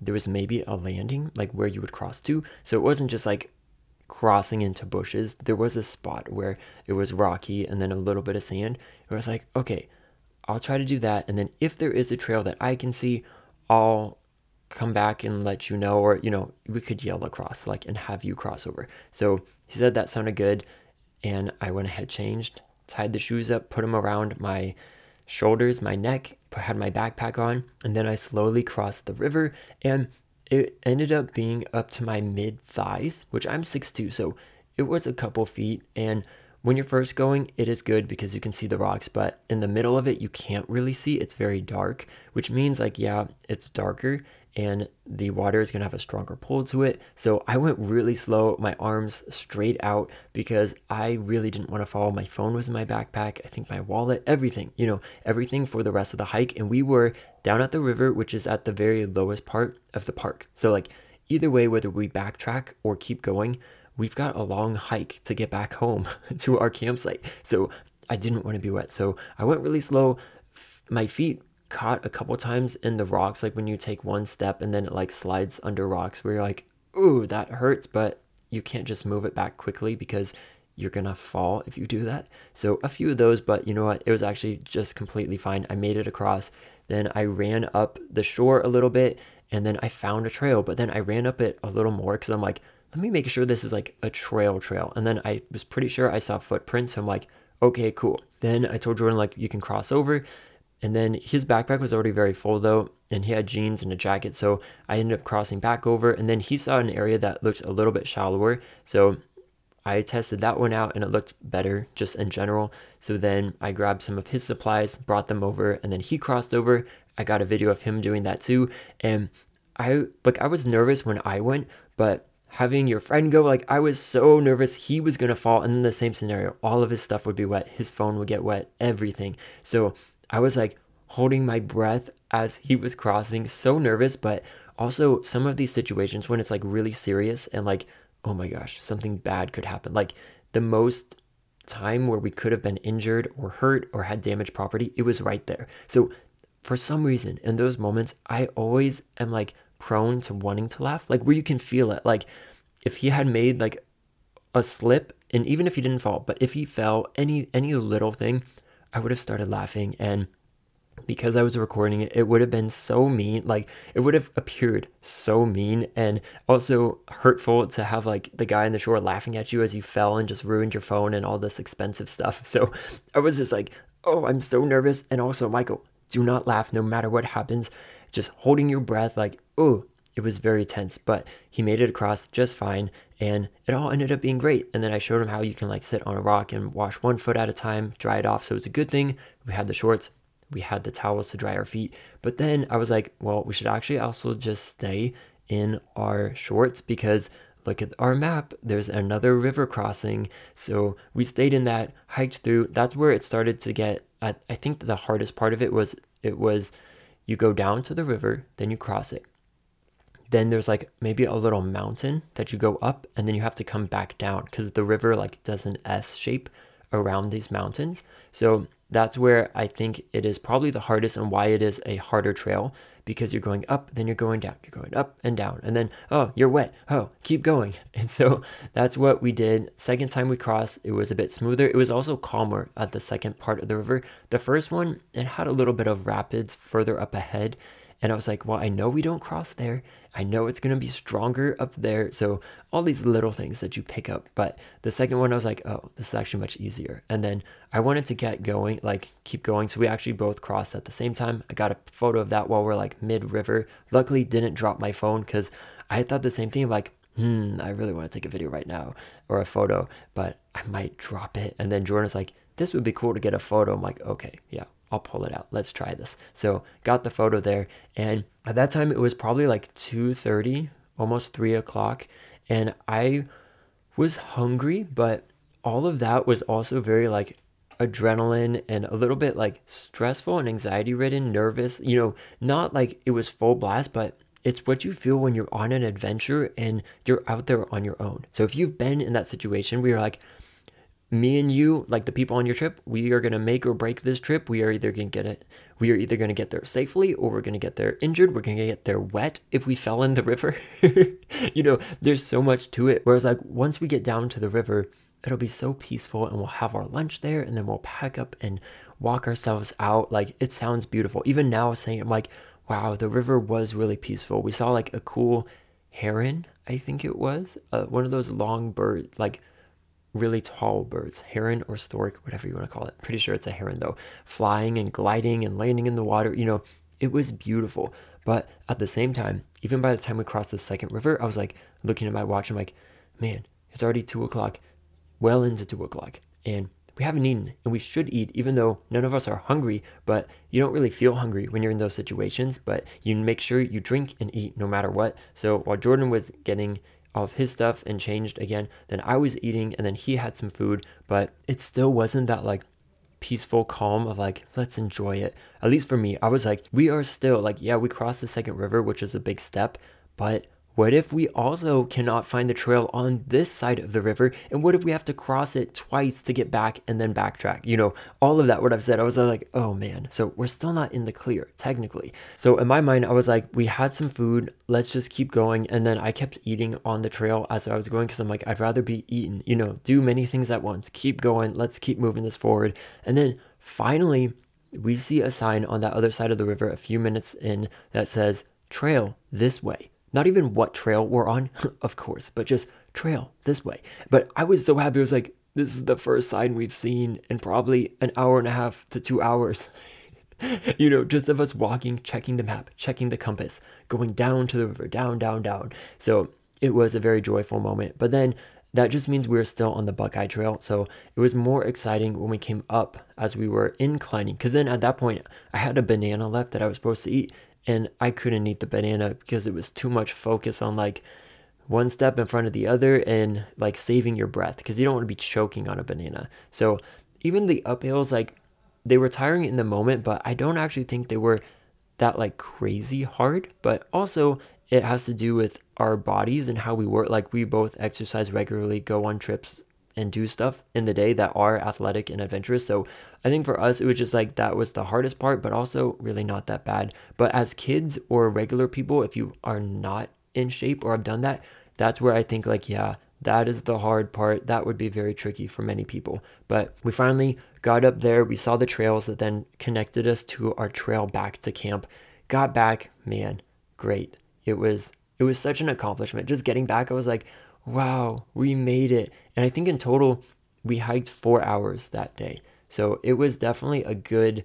there was maybe a landing like where you would cross to. So it wasn't just like crossing into bushes. There was a spot where it was rocky and then a little bit of sand. It was like okay i'll try to do that and then if there is a trail that i can see i'll come back and let you know, or you know, we could yell across, like, and have you cross over. So he said that sounded good, and I went ahead, changed, tied the shoes up, put them around my shoulders, my neck, had my backpack on, and then I slowly crossed the river, and it ended up being up to my mid thighs, which I'm 6'2, so it was a couple feet, and when you're first going, it is good because you can see the rocks, but in the middle of it, you can't really see. It's very dark, which means, like, yeah, it's darker and the water is going to have a stronger pull to it. So I went really slow, my arms straight out because I really didn't want to fall. My phone was in my backpack, I think my wallet, everything, you know, everything for the rest of the hike. And we were down at the river, which is at the very lowest part of the park. So, like, either way, whether we backtrack or keep going, we've got a long hike to get back home to our campsite. So I didn't want to be wet. So I went really slow. My feet caught a couple times in the rocks, like when you take one step and then it like slides under rocks where you're like, ooh, that hurts, but you can't just move it back quickly because you're gonna fall if you do that. So a few of those, but you know what? It was actually just completely fine. I made it across. Then I ran up the shore a little bit and then I found a trail, but then I ran up it a little more because I'm like, let me make sure this is like a trail trail. And then I was pretty sure I saw footprints. So I'm like, okay, cool. Then I told Jordan, like, you can cross over. And then his backpack was already very full though, and he had jeans and a jacket. So I ended up crossing back over. And then he saw an area that looked a little bit shallower. So I tested that one out and it looked better just in general. So then I grabbed some of his supplies, brought them over, and then he crossed over. I got a video of him doing that too. And I like I was nervous when I went, but having your friend go, like I was so nervous he was gonna fall. And in the same scenario, all of his stuff would be wet, his phone would get wet, everything. So I was like holding my breath as he was crossing, so nervous, but also some of these situations when it's like really serious and like, oh my gosh, something bad could happen. Like the most time where we could have been injured or hurt or had damaged property, it was right there. So for some reason, in those moments, I always am like prone to wanting to laugh, like where you can feel it. Like if he had made like a slip, and even if he didn't fall, but if he fell, any any little thing, I would have started laughing and because I was recording it, it would have been so mean. Like it would have appeared so mean and also hurtful to have like the guy in the shore laughing at you as you fell and just ruined your phone and all this expensive stuff. So I was just like, oh, I'm so nervous. And also, Michael, do not laugh no matter what happens. Just holding your breath, like, oh, it was very tense, but he made it across just fine and it all ended up being great. And then I showed him how you can like sit on a rock and wash one foot at a time, dry it off. So it's a good thing. We had the shorts, we had the towels to dry our feet. But then I was like, well, we should actually also just stay in our shorts because look at our map there's another river crossing so we stayed in that hiked through that's where it started to get i, I think the hardest part of it was it was you go down to the river then you cross it then there's like maybe a little mountain that you go up and then you have to come back down because the river like does an S shape around these mountains. So that's where I think it is probably the hardest and why it is a harder trail because you're going up, then you're going down, you're going up and down, and then, oh, you're wet, oh, keep going. And so that's what we did. Second time we crossed, it was a bit smoother. It was also calmer at the second part of the river. The first one, it had a little bit of rapids further up ahead. And I was like, well, I know we don't cross there. I know it's going to be stronger up there. So all these little things that you pick up. But the second one, I was like, oh, this is actually much easier. And then I wanted to get going, like keep going. So we actually both crossed at the same time. I got a photo of that while we're like mid river. Luckily, didn't drop my phone because I thought the same thing. Like, hmm, I really want to take a video right now or a photo, but I might drop it. And then Jordan's like, this would be cool to get a photo. I'm like, okay, yeah, I'll pull it out. Let's try this. So got the photo there. And at that time it was probably like 2.30, almost 3 o'clock. And I was hungry, but all of that was also very like adrenaline and a little bit like stressful and anxiety ridden, nervous. You know, not like it was full blast, but it's what you feel when you're on an adventure and you're out there on your own. So if you've been in that situation where you're like, me and you, like the people on your trip, we are gonna make or break this trip. We are either gonna get it, we are either gonna get there safely or we're gonna get there injured. We're gonna get there wet if we fell in the river. you know, there's so much to it. Whereas like once we get down to the river, it'll be so peaceful and we'll have our lunch there and then we'll pack up and walk ourselves out. Like it sounds beautiful. Even now saying I'm like, wow, the river was really peaceful. We saw like a cool heron, I think it was, uh, one of those long birds, like really tall birds, heron or stork, whatever you want to call it. Pretty sure it's a heron though, flying and gliding and landing in the water. You know, it was beautiful. But at the same time, even by the time we crossed the second river, I was like looking at my watch. I'm like, man, it's already two o'clock, well into two o'clock, and we haven't eaten, and we should eat, even though none of us are hungry. But you don't really feel hungry when you're in those situations. But you make sure you drink and eat no matter what. So while Jordan was getting of his stuff and changed again. Then I was eating and then he had some food, but it still wasn't that like peaceful calm of like let's enjoy it. At least for me, I was like we are still like yeah, we crossed the second river, which is a big step, but what if we also cannot find the trail on this side of the river? And what if we have to cross it twice to get back and then backtrack? You know, all of that, what I've said, I was like, oh man. So we're still not in the clear, technically. So in my mind, I was like, we had some food, let's just keep going. And then I kept eating on the trail as I was going because I'm like, I'd rather be eaten, you know, do many things at once, keep going, let's keep moving this forward. And then finally, we see a sign on that other side of the river a few minutes in that says, trail this way. Not even what trail we're on, of course, but just trail this way. But I was so happy. I was like, this is the first sign we've seen in probably an hour and a half to two hours. you know, just of us walking, checking the map, checking the compass, going down to the river, down, down, down. So it was a very joyful moment. But then that just means we're still on the Buckeye Trail. So it was more exciting when we came up as we were inclining. Because then at that point, I had a banana left that I was supposed to eat and I couldn't eat the banana because it was too much focus on like one step in front of the other and like saving your breath because you don't want to be choking on a banana. So even the uphills, like they were tiring in the moment, but I don't actually think they were that like crazy hard. But also, it has to do with our bodies and how we work. Like we both exercise regularly, go on trips and do stuff in the day that are athletic and adventurous. So I think for us, it was just like that was the hardest part, but also really not that bad. But as kids or regular people, if you are not in shape or have done that, that's where I think, like, yeah, that is the hard part. That would be very tricky for many people. But we finally got up there. We saw the trails that then connected us to our trail back to camp. Got back, man, great. It was it was such an accomplishment. Just getting back, I was like, wow, we made it. And I think in total, we hiked four hours that day. So it was definitely a good,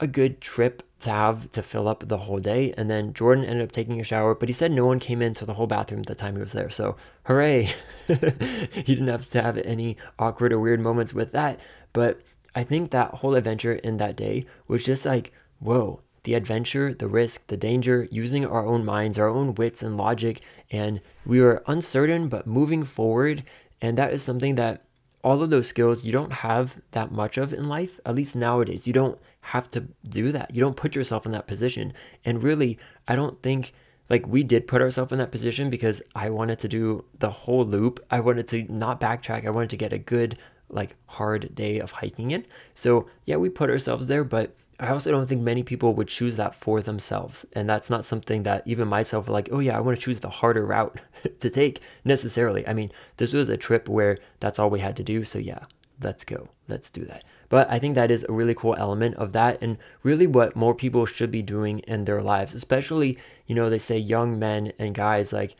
a good trip to have to fill up the whole day. And then Jordan ended up taking a shower, but he said no one came into the whole bathroom at the time he was there. So hooray! he didn't have to have any awkward or weird moments with that. But I think that whole adventure in that day was just like, whoa, the adventure, the risk, the danger, using our own minds, our own wits and logic. And we were uncertain, but moving forward. And that is something that all of those skills you don't have that much of in life, at least nowadays. You don't have to do that. You don't put yourself in that position. And really, I don't think like we did put ourselves in that position because I wanted to do the whole loop. I wanted to not backtrack. I wanted to get a good, like, hard day of hiking in. So, yeah, we put ourselves there, but I also don't think many people would choose that for themselves. And that's not something that even myself like, oh yeah, I want to choose the harder route to take necessarily. I mean, this was a trip where that's all we had to do. So yeah, let's go. Let's do that. But I think that is a really cool element of that and really what more people should be doing in their lives, especially, you know, they say young men and guys like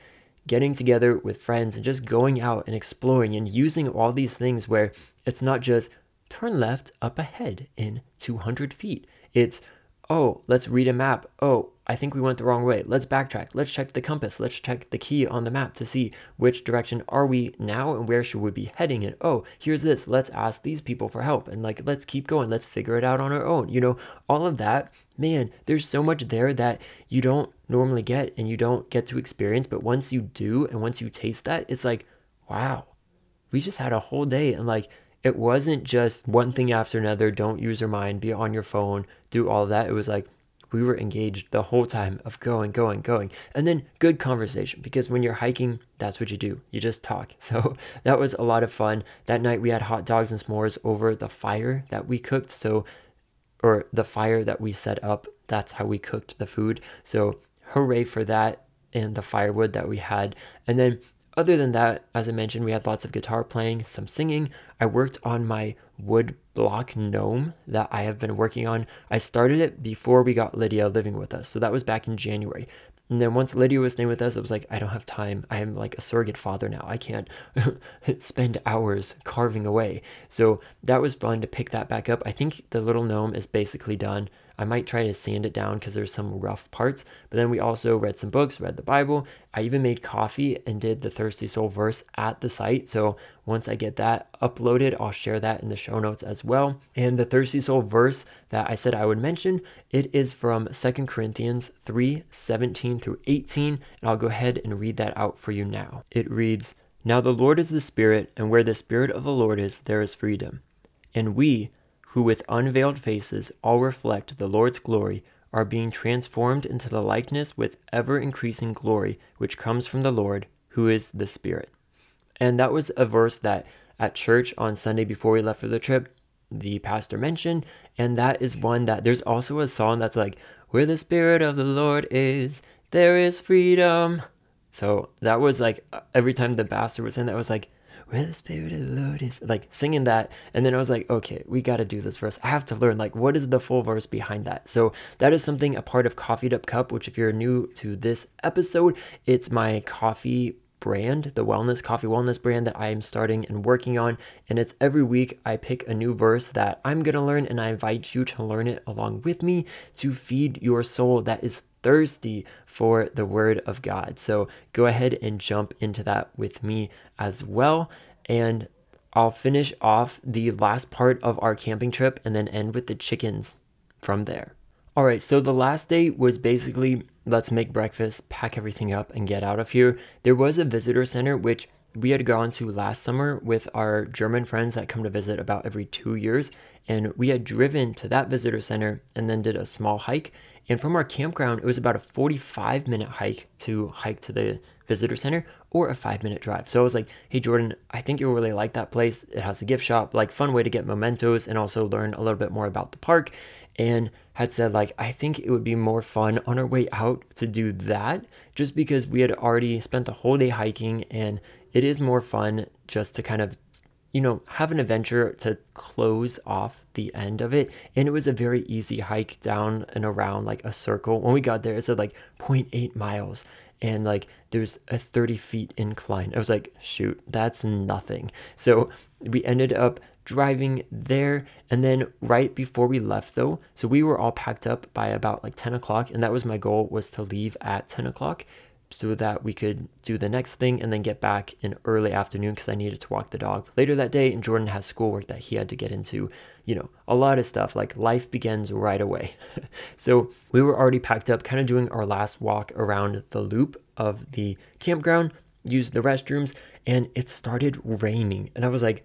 getting together with friends and just going out and exploring and using all these things where it's not just turn left up ahead in 200 feet. It's, oh, let's read a map. Oh, I think we went the wrong way. Let's backtrack. Let's check the compass. Let's check the key on the map to see which direction are we now and where should we be heading. And oh, here's this. Let's ask these people for help. And like, let's keep going. Let's figure it out on our own. You know, all of that, man, there's so much there that you don't normally get and you don't get to experience. But once you do and once you taste that, it's like, wow, we just had a whole day and like it wasn't just one thing after another, don't use your mind, be on your phone, do all that. It was like we were engaged the whole time of going, going, going. And then good conversation because when you're hiking, that's what you do. You just talk. So that was a lot of fun. That night we had hot dogs and s'mores over the fire that we cooked. So, or the fire that we set up, that's how we cooked the food. So hooray for that and the firewood that we had. And then other than that, as I mentioned, we had lots of guitar playing, some singing. I worked on my wood block gnome that I have been working on. I started it before we got Lydia living with us. So that was back in January. And then once Lydia was staying with us, it was like, I don't have time. I am like a surrogate father now. I can't spend hours carving away. So that was fun to pick that back up. I think the little gnome is basically done. I might try to sand it down because there's some rough parts. But then we also read some books, read the Bible. I even made coffee and did the Thirsty Soul verse at the site. So once I get that uploaded, I'll share that in the show notes as well. And the Thirsty Soul verse that I said I would mention, it is from 2 Corinthians 3 17 through 18. And I'll go ahead and read that out for you now. It reads, Now the Lord is the Spirit, and where the Spirit of the Lord is, there is freedom. And we, who with unveiled faces all reflect the Lord's glory, are being transformed into the likeness with ever increasing glory, which comes from the Lord, who is the Spirit. And that was a verse that at church on Sunday before we left for the trip, the pastor mentioned. And that is one that there's also a song that's like, Where the Spirit of the Lord is, there is freedom. So that was like uh, every time the pastor was in that was like, where the spirit of the Lord is, like singing that. And then I was like, okay, we got to do this verse. I have to learn, like, what is the full verse behind that? So that is something a part of Coffeed Up Cup, which if you're new to this episode, it's my coffee brand, the wellness coffee wellness brand that I am starting and working on. And it's every week I pick a new verse that I'm going to learn and I invite you to learn it along with me to feed your soul that is thirsty for the word of God. So go ahead and jump into that with me as well. And I'll finish off the last part of our camping trip and then end with the chickens from there. All right, so the last day was basically let's make breakfast, pack everything up, and get out of here. There was a visitor center which we had gone to last summer with our German friends that come to visit about every two years. And we had driven to that visitor center and then did a small hike. And from our campground, it was about a 45 minute hike to hike to the visitor center or a five minute drive. So I was like, hey, Jordan, I think you'll really like that place. It has a gift shop, like fun way to get mementos and also learn a little bit more about the park. And had said, like, I think it would be more fun on our way out to do that just because we had already spent the whole day hiking and it is more fun just to kind of you know, have an adventure to close off the end of it. And it was a very easy hike down and around like a circle. When we got there, it said like 0.8 miles and like there's a 30 feet incline. I was like, shoot, that's nothing. So we ended up driving there. And then right before we left though, so we were all packed up by about like 10 o'clock. And that was my goal was to leave at 10 o'clock so that we could do the next thing and then get back in early afternoon because I needed to walk the dog later that day. And Jordan has schoolwork that he had to get into, you know, a lot of stuff. Like life begins right away. so we were already packed up, kind of doing our last walk around the loop of the campground, used the restrooms, and it started raining. And I was like,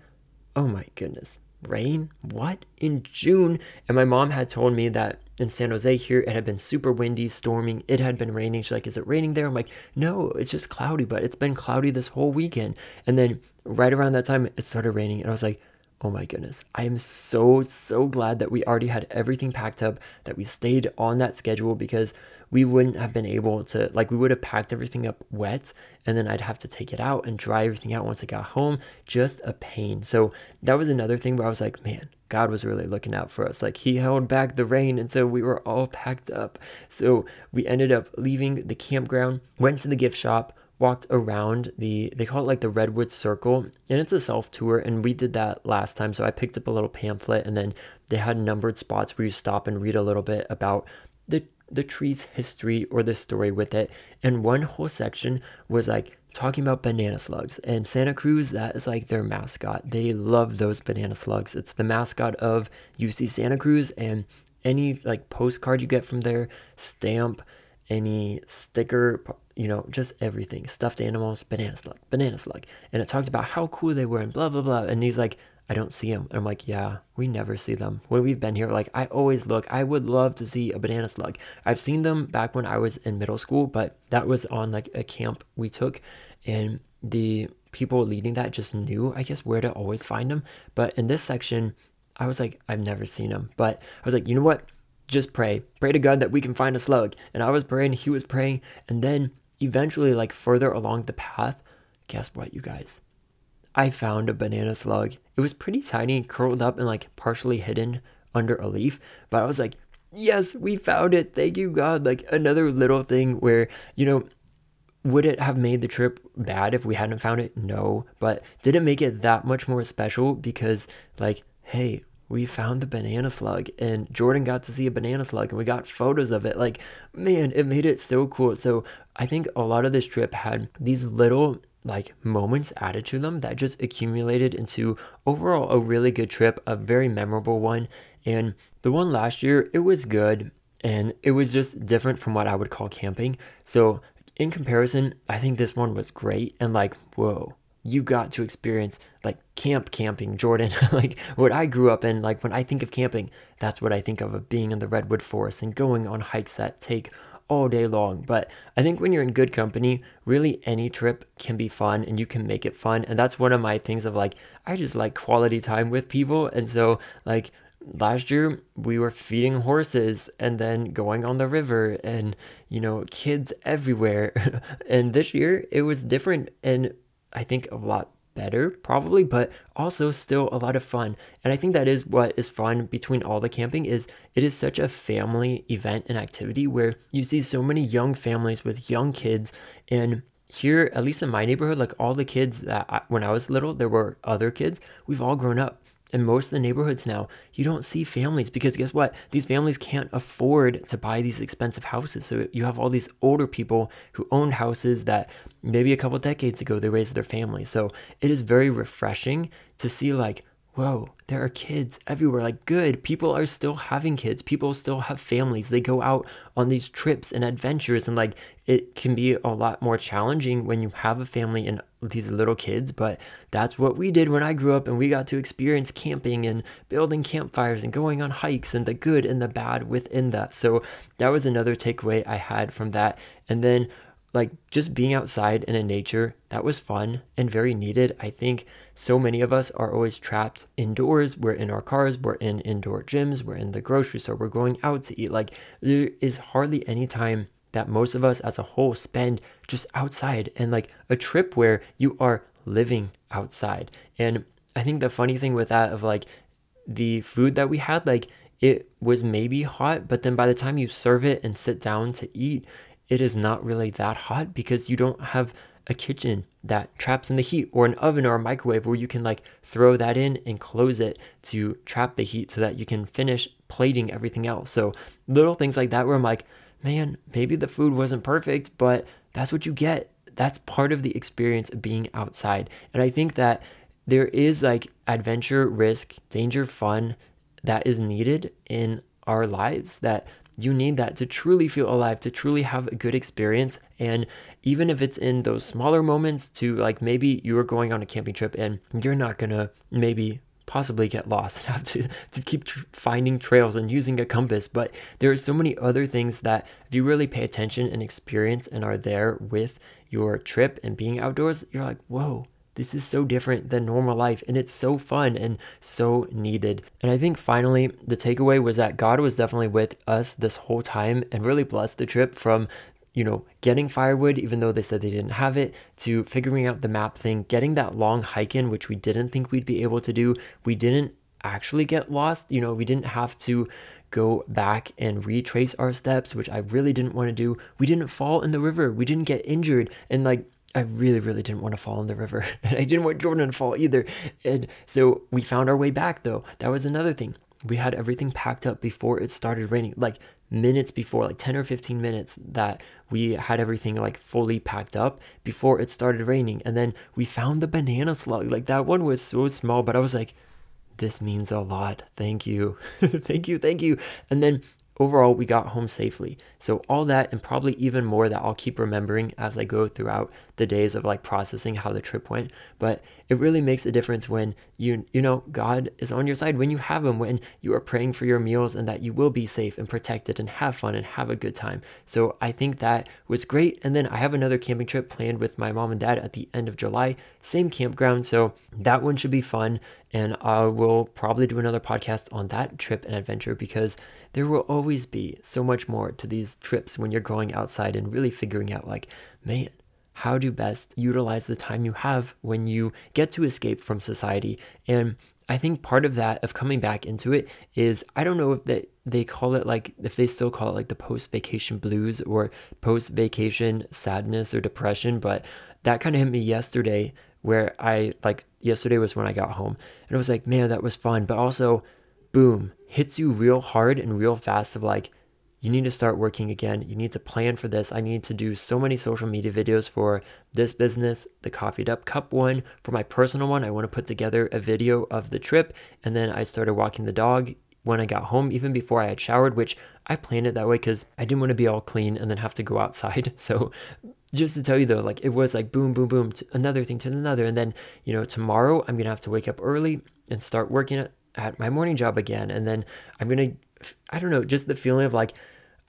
oh my goodness, rain? What? In June? And my mom had told me that in San Jose here, it had been super windy, storming. It had been raining. She's like, Is it raining there? I'm like, No, it's just cloudy, but it's been cloudy this whole weekend. And then right around that time, it started raining. And I was like, Oh my goodness. I am so, so glad that we already had everything packed up, that we stayed on that schedule because we wouldn't have been able to, like, we would have packed everything up wet and then I'd have to take it out and dry everything out once I got home. Just a pain. So that was another thing where I was like, man, God was really looking out for us. Like he held back the rain, and so we were all packed up. So we ended up leaving the campground, went to the gift shop, walked around the they call it like the redwood circle and it's a self tour and we did that last time so i picked up a little pamphlet and then they had numbered spots where you stop and read a little bit about the the tree's history or the story with it and one whole section was like talking about banana slugs. And Santa Cruz, that is like their mascot. They love those banana slugs. It's the mascot of UC Santa Cruz. And any like postcard you get from there, stamp, any sticker, you know, just everything. Stuffed animals, banana slug, banana slug. And it talked about how cool they were and blah, blah, blah. And he's like, I don't see them. And I'm like, yeah, we never see them. When we've been here, like, I always look. I would love to see a banana slug. I've seen them back when I was in middle school, but that was on like a camp we took and the people leading that just knew, I guess, where to always find them. But in this section, I was like, I've never seen them. But I was like, you know what? Just pray. Pray to God that we can find a slug. And I was praying, he was praying. And then eventually, like further along the path, guess what, you guys? I found a banana slug. It was pretty tiny, and curled up and like partially hidden under a leaf. But I was like, yes, we found it. Thank you, God. Like another little thing where, you know, would it have made the trip bad if we hadn't found it? No. But did it make it that much more special? Because, like, hey, we found the banana slug and Jordan got to see a banana slug and we got photos of it. Like, man, it made it so cool. So I think a lot of this trip had these little like moments added to them that just accumulated into overall a really good trip, a very memorable one. And the one last year, it was good and it was just different from what I would call camping. So in comparison, I think this one was great and like, whoa, you got to experience like camp camping, Jordan. like what I grew up in, like when I think of camping, that's what I think of of being in the redwood forest and going on hikes that take all day long. But I think when you're in good company, really any trip can be fun and you can make it fun. And that's one of my things of like, I just like quality time with people. And so, like, last year we were feeding horses and then going on the river and you know kids everywhere and this year it was different and i think a lot better probably but also still a lot of fun. And i think that is what is fun between all the camping is it is such a family event and activity where you see so many young families with young kids. And here at least in my neighborhood like all the kids that I, when i was little there were other kids. We've all grown up in most of the neighborhoods now, you don't see families because guess what? These families can't afford to buy these expensive houses. So you have all these older people who owned houses that maybe a couple decades ago they raised their family. So it is very refreshing to see like, whoa, there are kids everywhere. Like, good. People are still having kids. People still have families. They go out on these trips and adventures. And, like, it can be a lot more challenging when you have a family and these little kids. But that's what we did when I grew up. And we got to experience camping and building campfires and going on hikes and the good and the bad within that. So, that was another takeaway I had from that. And then, like just being outside and in nature, that was fun and very needed. I think so many of us are always trapped indoors. We're in our cars, we're in indoor gyms, we're in the grocery store, we're going out to eat. Like there is hardly any time that most of us as a whole spend just outside and like a trip where you are living outside. And I think the funny thing with that of like the food that we had, like it was maybe hot, but then by the time you serve it and sit down to eat, it is not really that hot because you don't have a kitchen that traps in the heat or an oven or a microwave where you can like throw that in and close it to trap the heat so that you can finish plating everything else. So little things like that where I'm like, man, maybe the food wasn't perfect, but that's what you get. That's part of the experience of being outside. And I think that there is like adventure, risk, danger, fun that is needed in our lives that you need that to truly feel alive, to truly have a good experience. And even if it's in those smaller moments, to like maybe you are going on a camping trip and you're not gonna maybe possibly get lost and have to, to keep tr- finding trails and using a compass. But there are so many other things that if you really pay attention and experience and are there with your trip and being outdoors, you're like, whoa, this is so different than normal life and it's so fun and so needed. And I think finally, the takeaway was that God was definitely with us this whole time and really blessed the trip from you know, getting firewood, even though they said they didn't have it, to figuring out the map thing, getting that long hike in, which we didn't think we'd be able to do. We didn't actually get lost. You know, we didn't have to go back and retrace our steps, which I really didn't want to do. We didn't fall in the river. We didn't get injured. And like, I really, really didn't want to fall in the river. And I didn't want Jordan to fall either. And so we found our way back though. That was another thing. We had everything packed up before it started raining, like minutes before, like 10 or 15 minutes that we had everything like fully packed up before it started raining. And then we found the banana slug. Like that one was so small, but I was like, this means a lot. Thank you. thank you. Thank you. And then overall, we got home safely. So, all that and probably even more that I'll keep remembering as I go throughout the days of like processing how the trip went. But it really makes a difference when you, you know, God is on your side, when you have Him, when you are praying for your meals and that you will be safe and protected and have fun and have a good time. So, I think that was great. And then I have another camping trip planned with my mom and dad at the end of July, same campground. So, that one should be fun. And I will probably do another podcast on that trip and adventure because there will always be so much more to these trips when you're going outside and really figuring out, like, man, how to best utilize the time you have when you get to escape from society. And I think part of that, of coming back into it, is I don't know if they, they call it like, if they still call it like the post vacation blues or post vacation sadness or depression, but that kind of hit me yesterday where I like yesterday was when I got home and it was like, man, that was fun. But also, boom, hits you real hard and real fast of like, you need to start working again. You need to plan for this. I need to do so many social media videos for this business, the Coffeed Up Cup one. For my personal one, I want to put together a video of the trip. And then I started walking the dog when I got home, even before I had showered, which I planned it that way because I didn't want to be all clean and then have to go outside. So just to tell you though, like it was like boom, boom, boom, another thing to another. And then, you know, tomorrow I'm going to have to wake up early and start working at, at my morning job again. And then I'm going to, I don't know, just the feeling of like,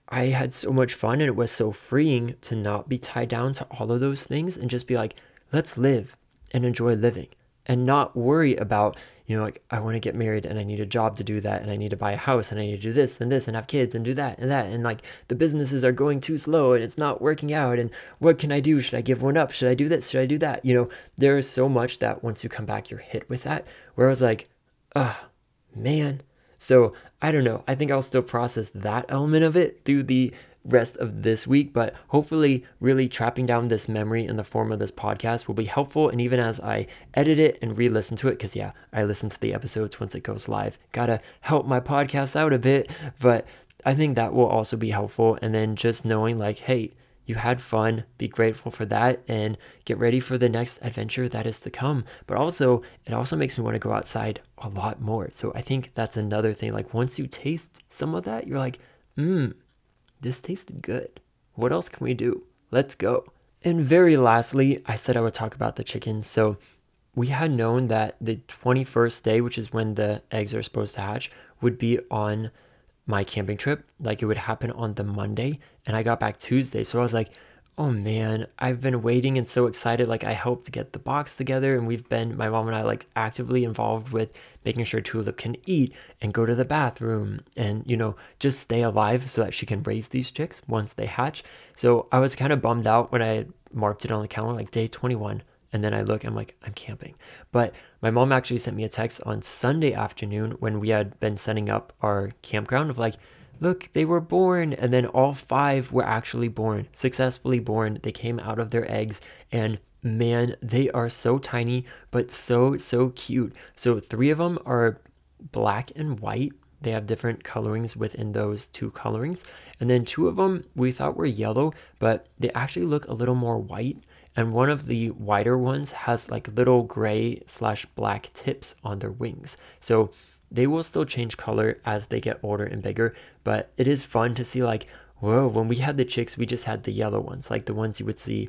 I had so much fun and it was so freeing to not be tied down to all of those things and just be like, let's live and enjoy living and not worry about, you know, like I want to get married and I need a job to do that and I need to buy a house and I need to do this and this and have kids and do that and that and like the businesses are going too slow and it's not working out and what can I do? Should I give one up? Should I do this? Should I do that? You know, there is so much that once you come back you're hit with that where I was like, ah, oh, man. So I don't know. I think I'll still process that element of it through the rest of this week, but hopefully, really trapping down this memory in the form of this podcast will be helpful. And even as I edit it and re listen to it, because yeah, I listen to the episodes once it goes live, gotta help my podcast out a bit, but I think that will also be helpful. And then just knowing, like, hey, you had fun, be grateful for that, and get ready for the next adventure that is to come. But also, it also makes me want to go outside a lot more. So I think that's another thing. Like, once you taste some of that, you're like, mmm, this tasted good. What else can we do? Let's go. And very lastly, I said I would talk about the chickens. So we had known that the 21st day, which is when the eggs are supposed to hatch, would be on my camping trip. Like it would happen on the Monday, and I got back Tuesday. So I was like, oh man, I've been waiting and so excited. Like I hope to get the box together, and we've been my mom and I like actively involved with making sure Tulip can eat and go to the bathroom and you know just stay alive so that she can raise these chicks once they hatch. So I was kind of bummed out when I marked it on the calendar like day 21 and then I look, I'm like, I'm camping. But my mom actually sent me a text on Sunday afternoon when we had been setting up our campground of like, look, they were born. And then all five were actually born, successfully born. They came out of their eggs. And man, they are so tiny, but so, so cute. So three of them are black and white. They have different colorings within those two colorings. And then two of them we thought were yellow, but they actually look a little more white and one of the whiter ones has like little gray slash black tips on their wings. So they will still change color as they get older and bigger, but it is fun to see like, whoa, when we had the chicks, we just had the yellow ones, like the ones you would see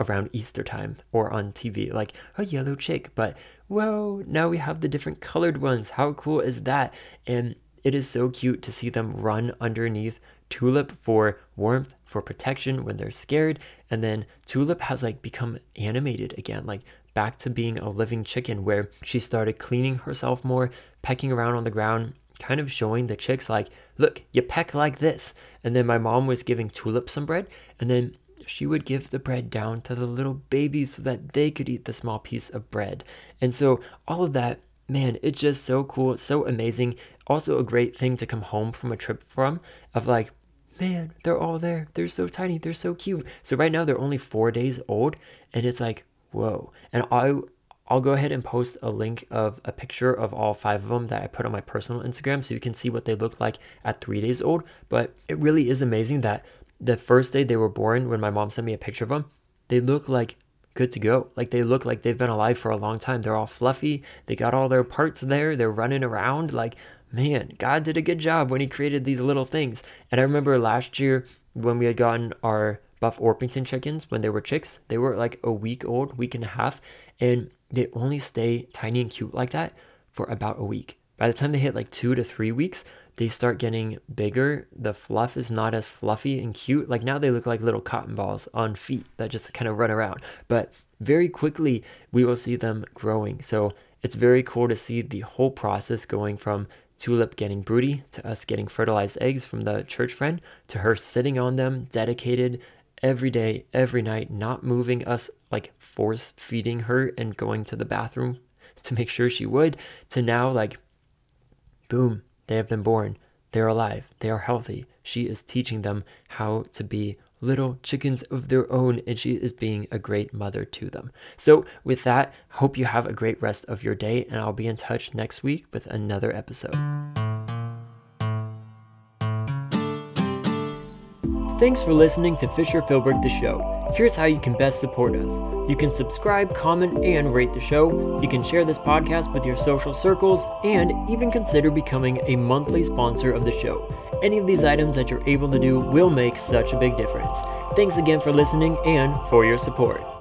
around Easter time or on TV, like a yellow chick. But whoa, now we have the different colored ones. How cool is that? And it is so cute to see them run underneath Tulip for warmth, for protection when they're scared, and then Tulip has like become animated again, like back to being a living chicken where she started cleaning herself more, pecking around on the ground, kind of showing the chicks like, look, you peck like this. And then my mom was giving Tulip some bread, and then she would give the bread down to the little babies so that they could eat the small piece of bread. And so all of that, man, it's just so cool, so amazing. Also a great thing to come home from a trip from of like, man, they're all there. They're so tiny. They're so cute. So right now they're only four days old, and it's like, whoa. And I, I'll go ahead and post a link of a picture of all five of them that I put on my personal Instagram so you can see what they look like at three days old. But it really is amazing that the first day they were born, when my mom sent me a picture of them, they look like good to go. Like they look like they've been alive for a long time. They're all fluffy. They got all their parts there. They're running around. Like man, God did a good job when He created these little things. And I remember last year when we had gotten our Buff Orpington chickens when they were chicks, they were like a week old, week and a half, and they only stay tiny and cute like that for about a week. By the time they hit like two to three weeks, they start getting bigger. The fluff is not as fluffy and cute. Like now they look like little cotton balls on feet that just kind of run around. But very quickly, we will see them growing. So it's very cool to see the whole process going from Tulip getting broody, to us getting fertilized eggs from the church friend, to her sitting on them, dedicated every day, every night, not moving us, like force feeding her and going to the bathroom to make sure she would, to now, like, boom, they have been born. They're alive. They are healthy. She is teaching them how to be little chickens of their own, and she is being a great mother to them. So, with that, hope you have a great rest of your day, and I'll be in touch next week with another episode. Thanks for listening to Fisher Philbrick the Show. Here's how you can best support us. You can subscribe, comment, and rate the show. You can share this podcast with your social circles, and even consider becoming a monthly sponsor of the show. Any of these items that you're able to do will make such a big difference. Thanks again for listening and for your support.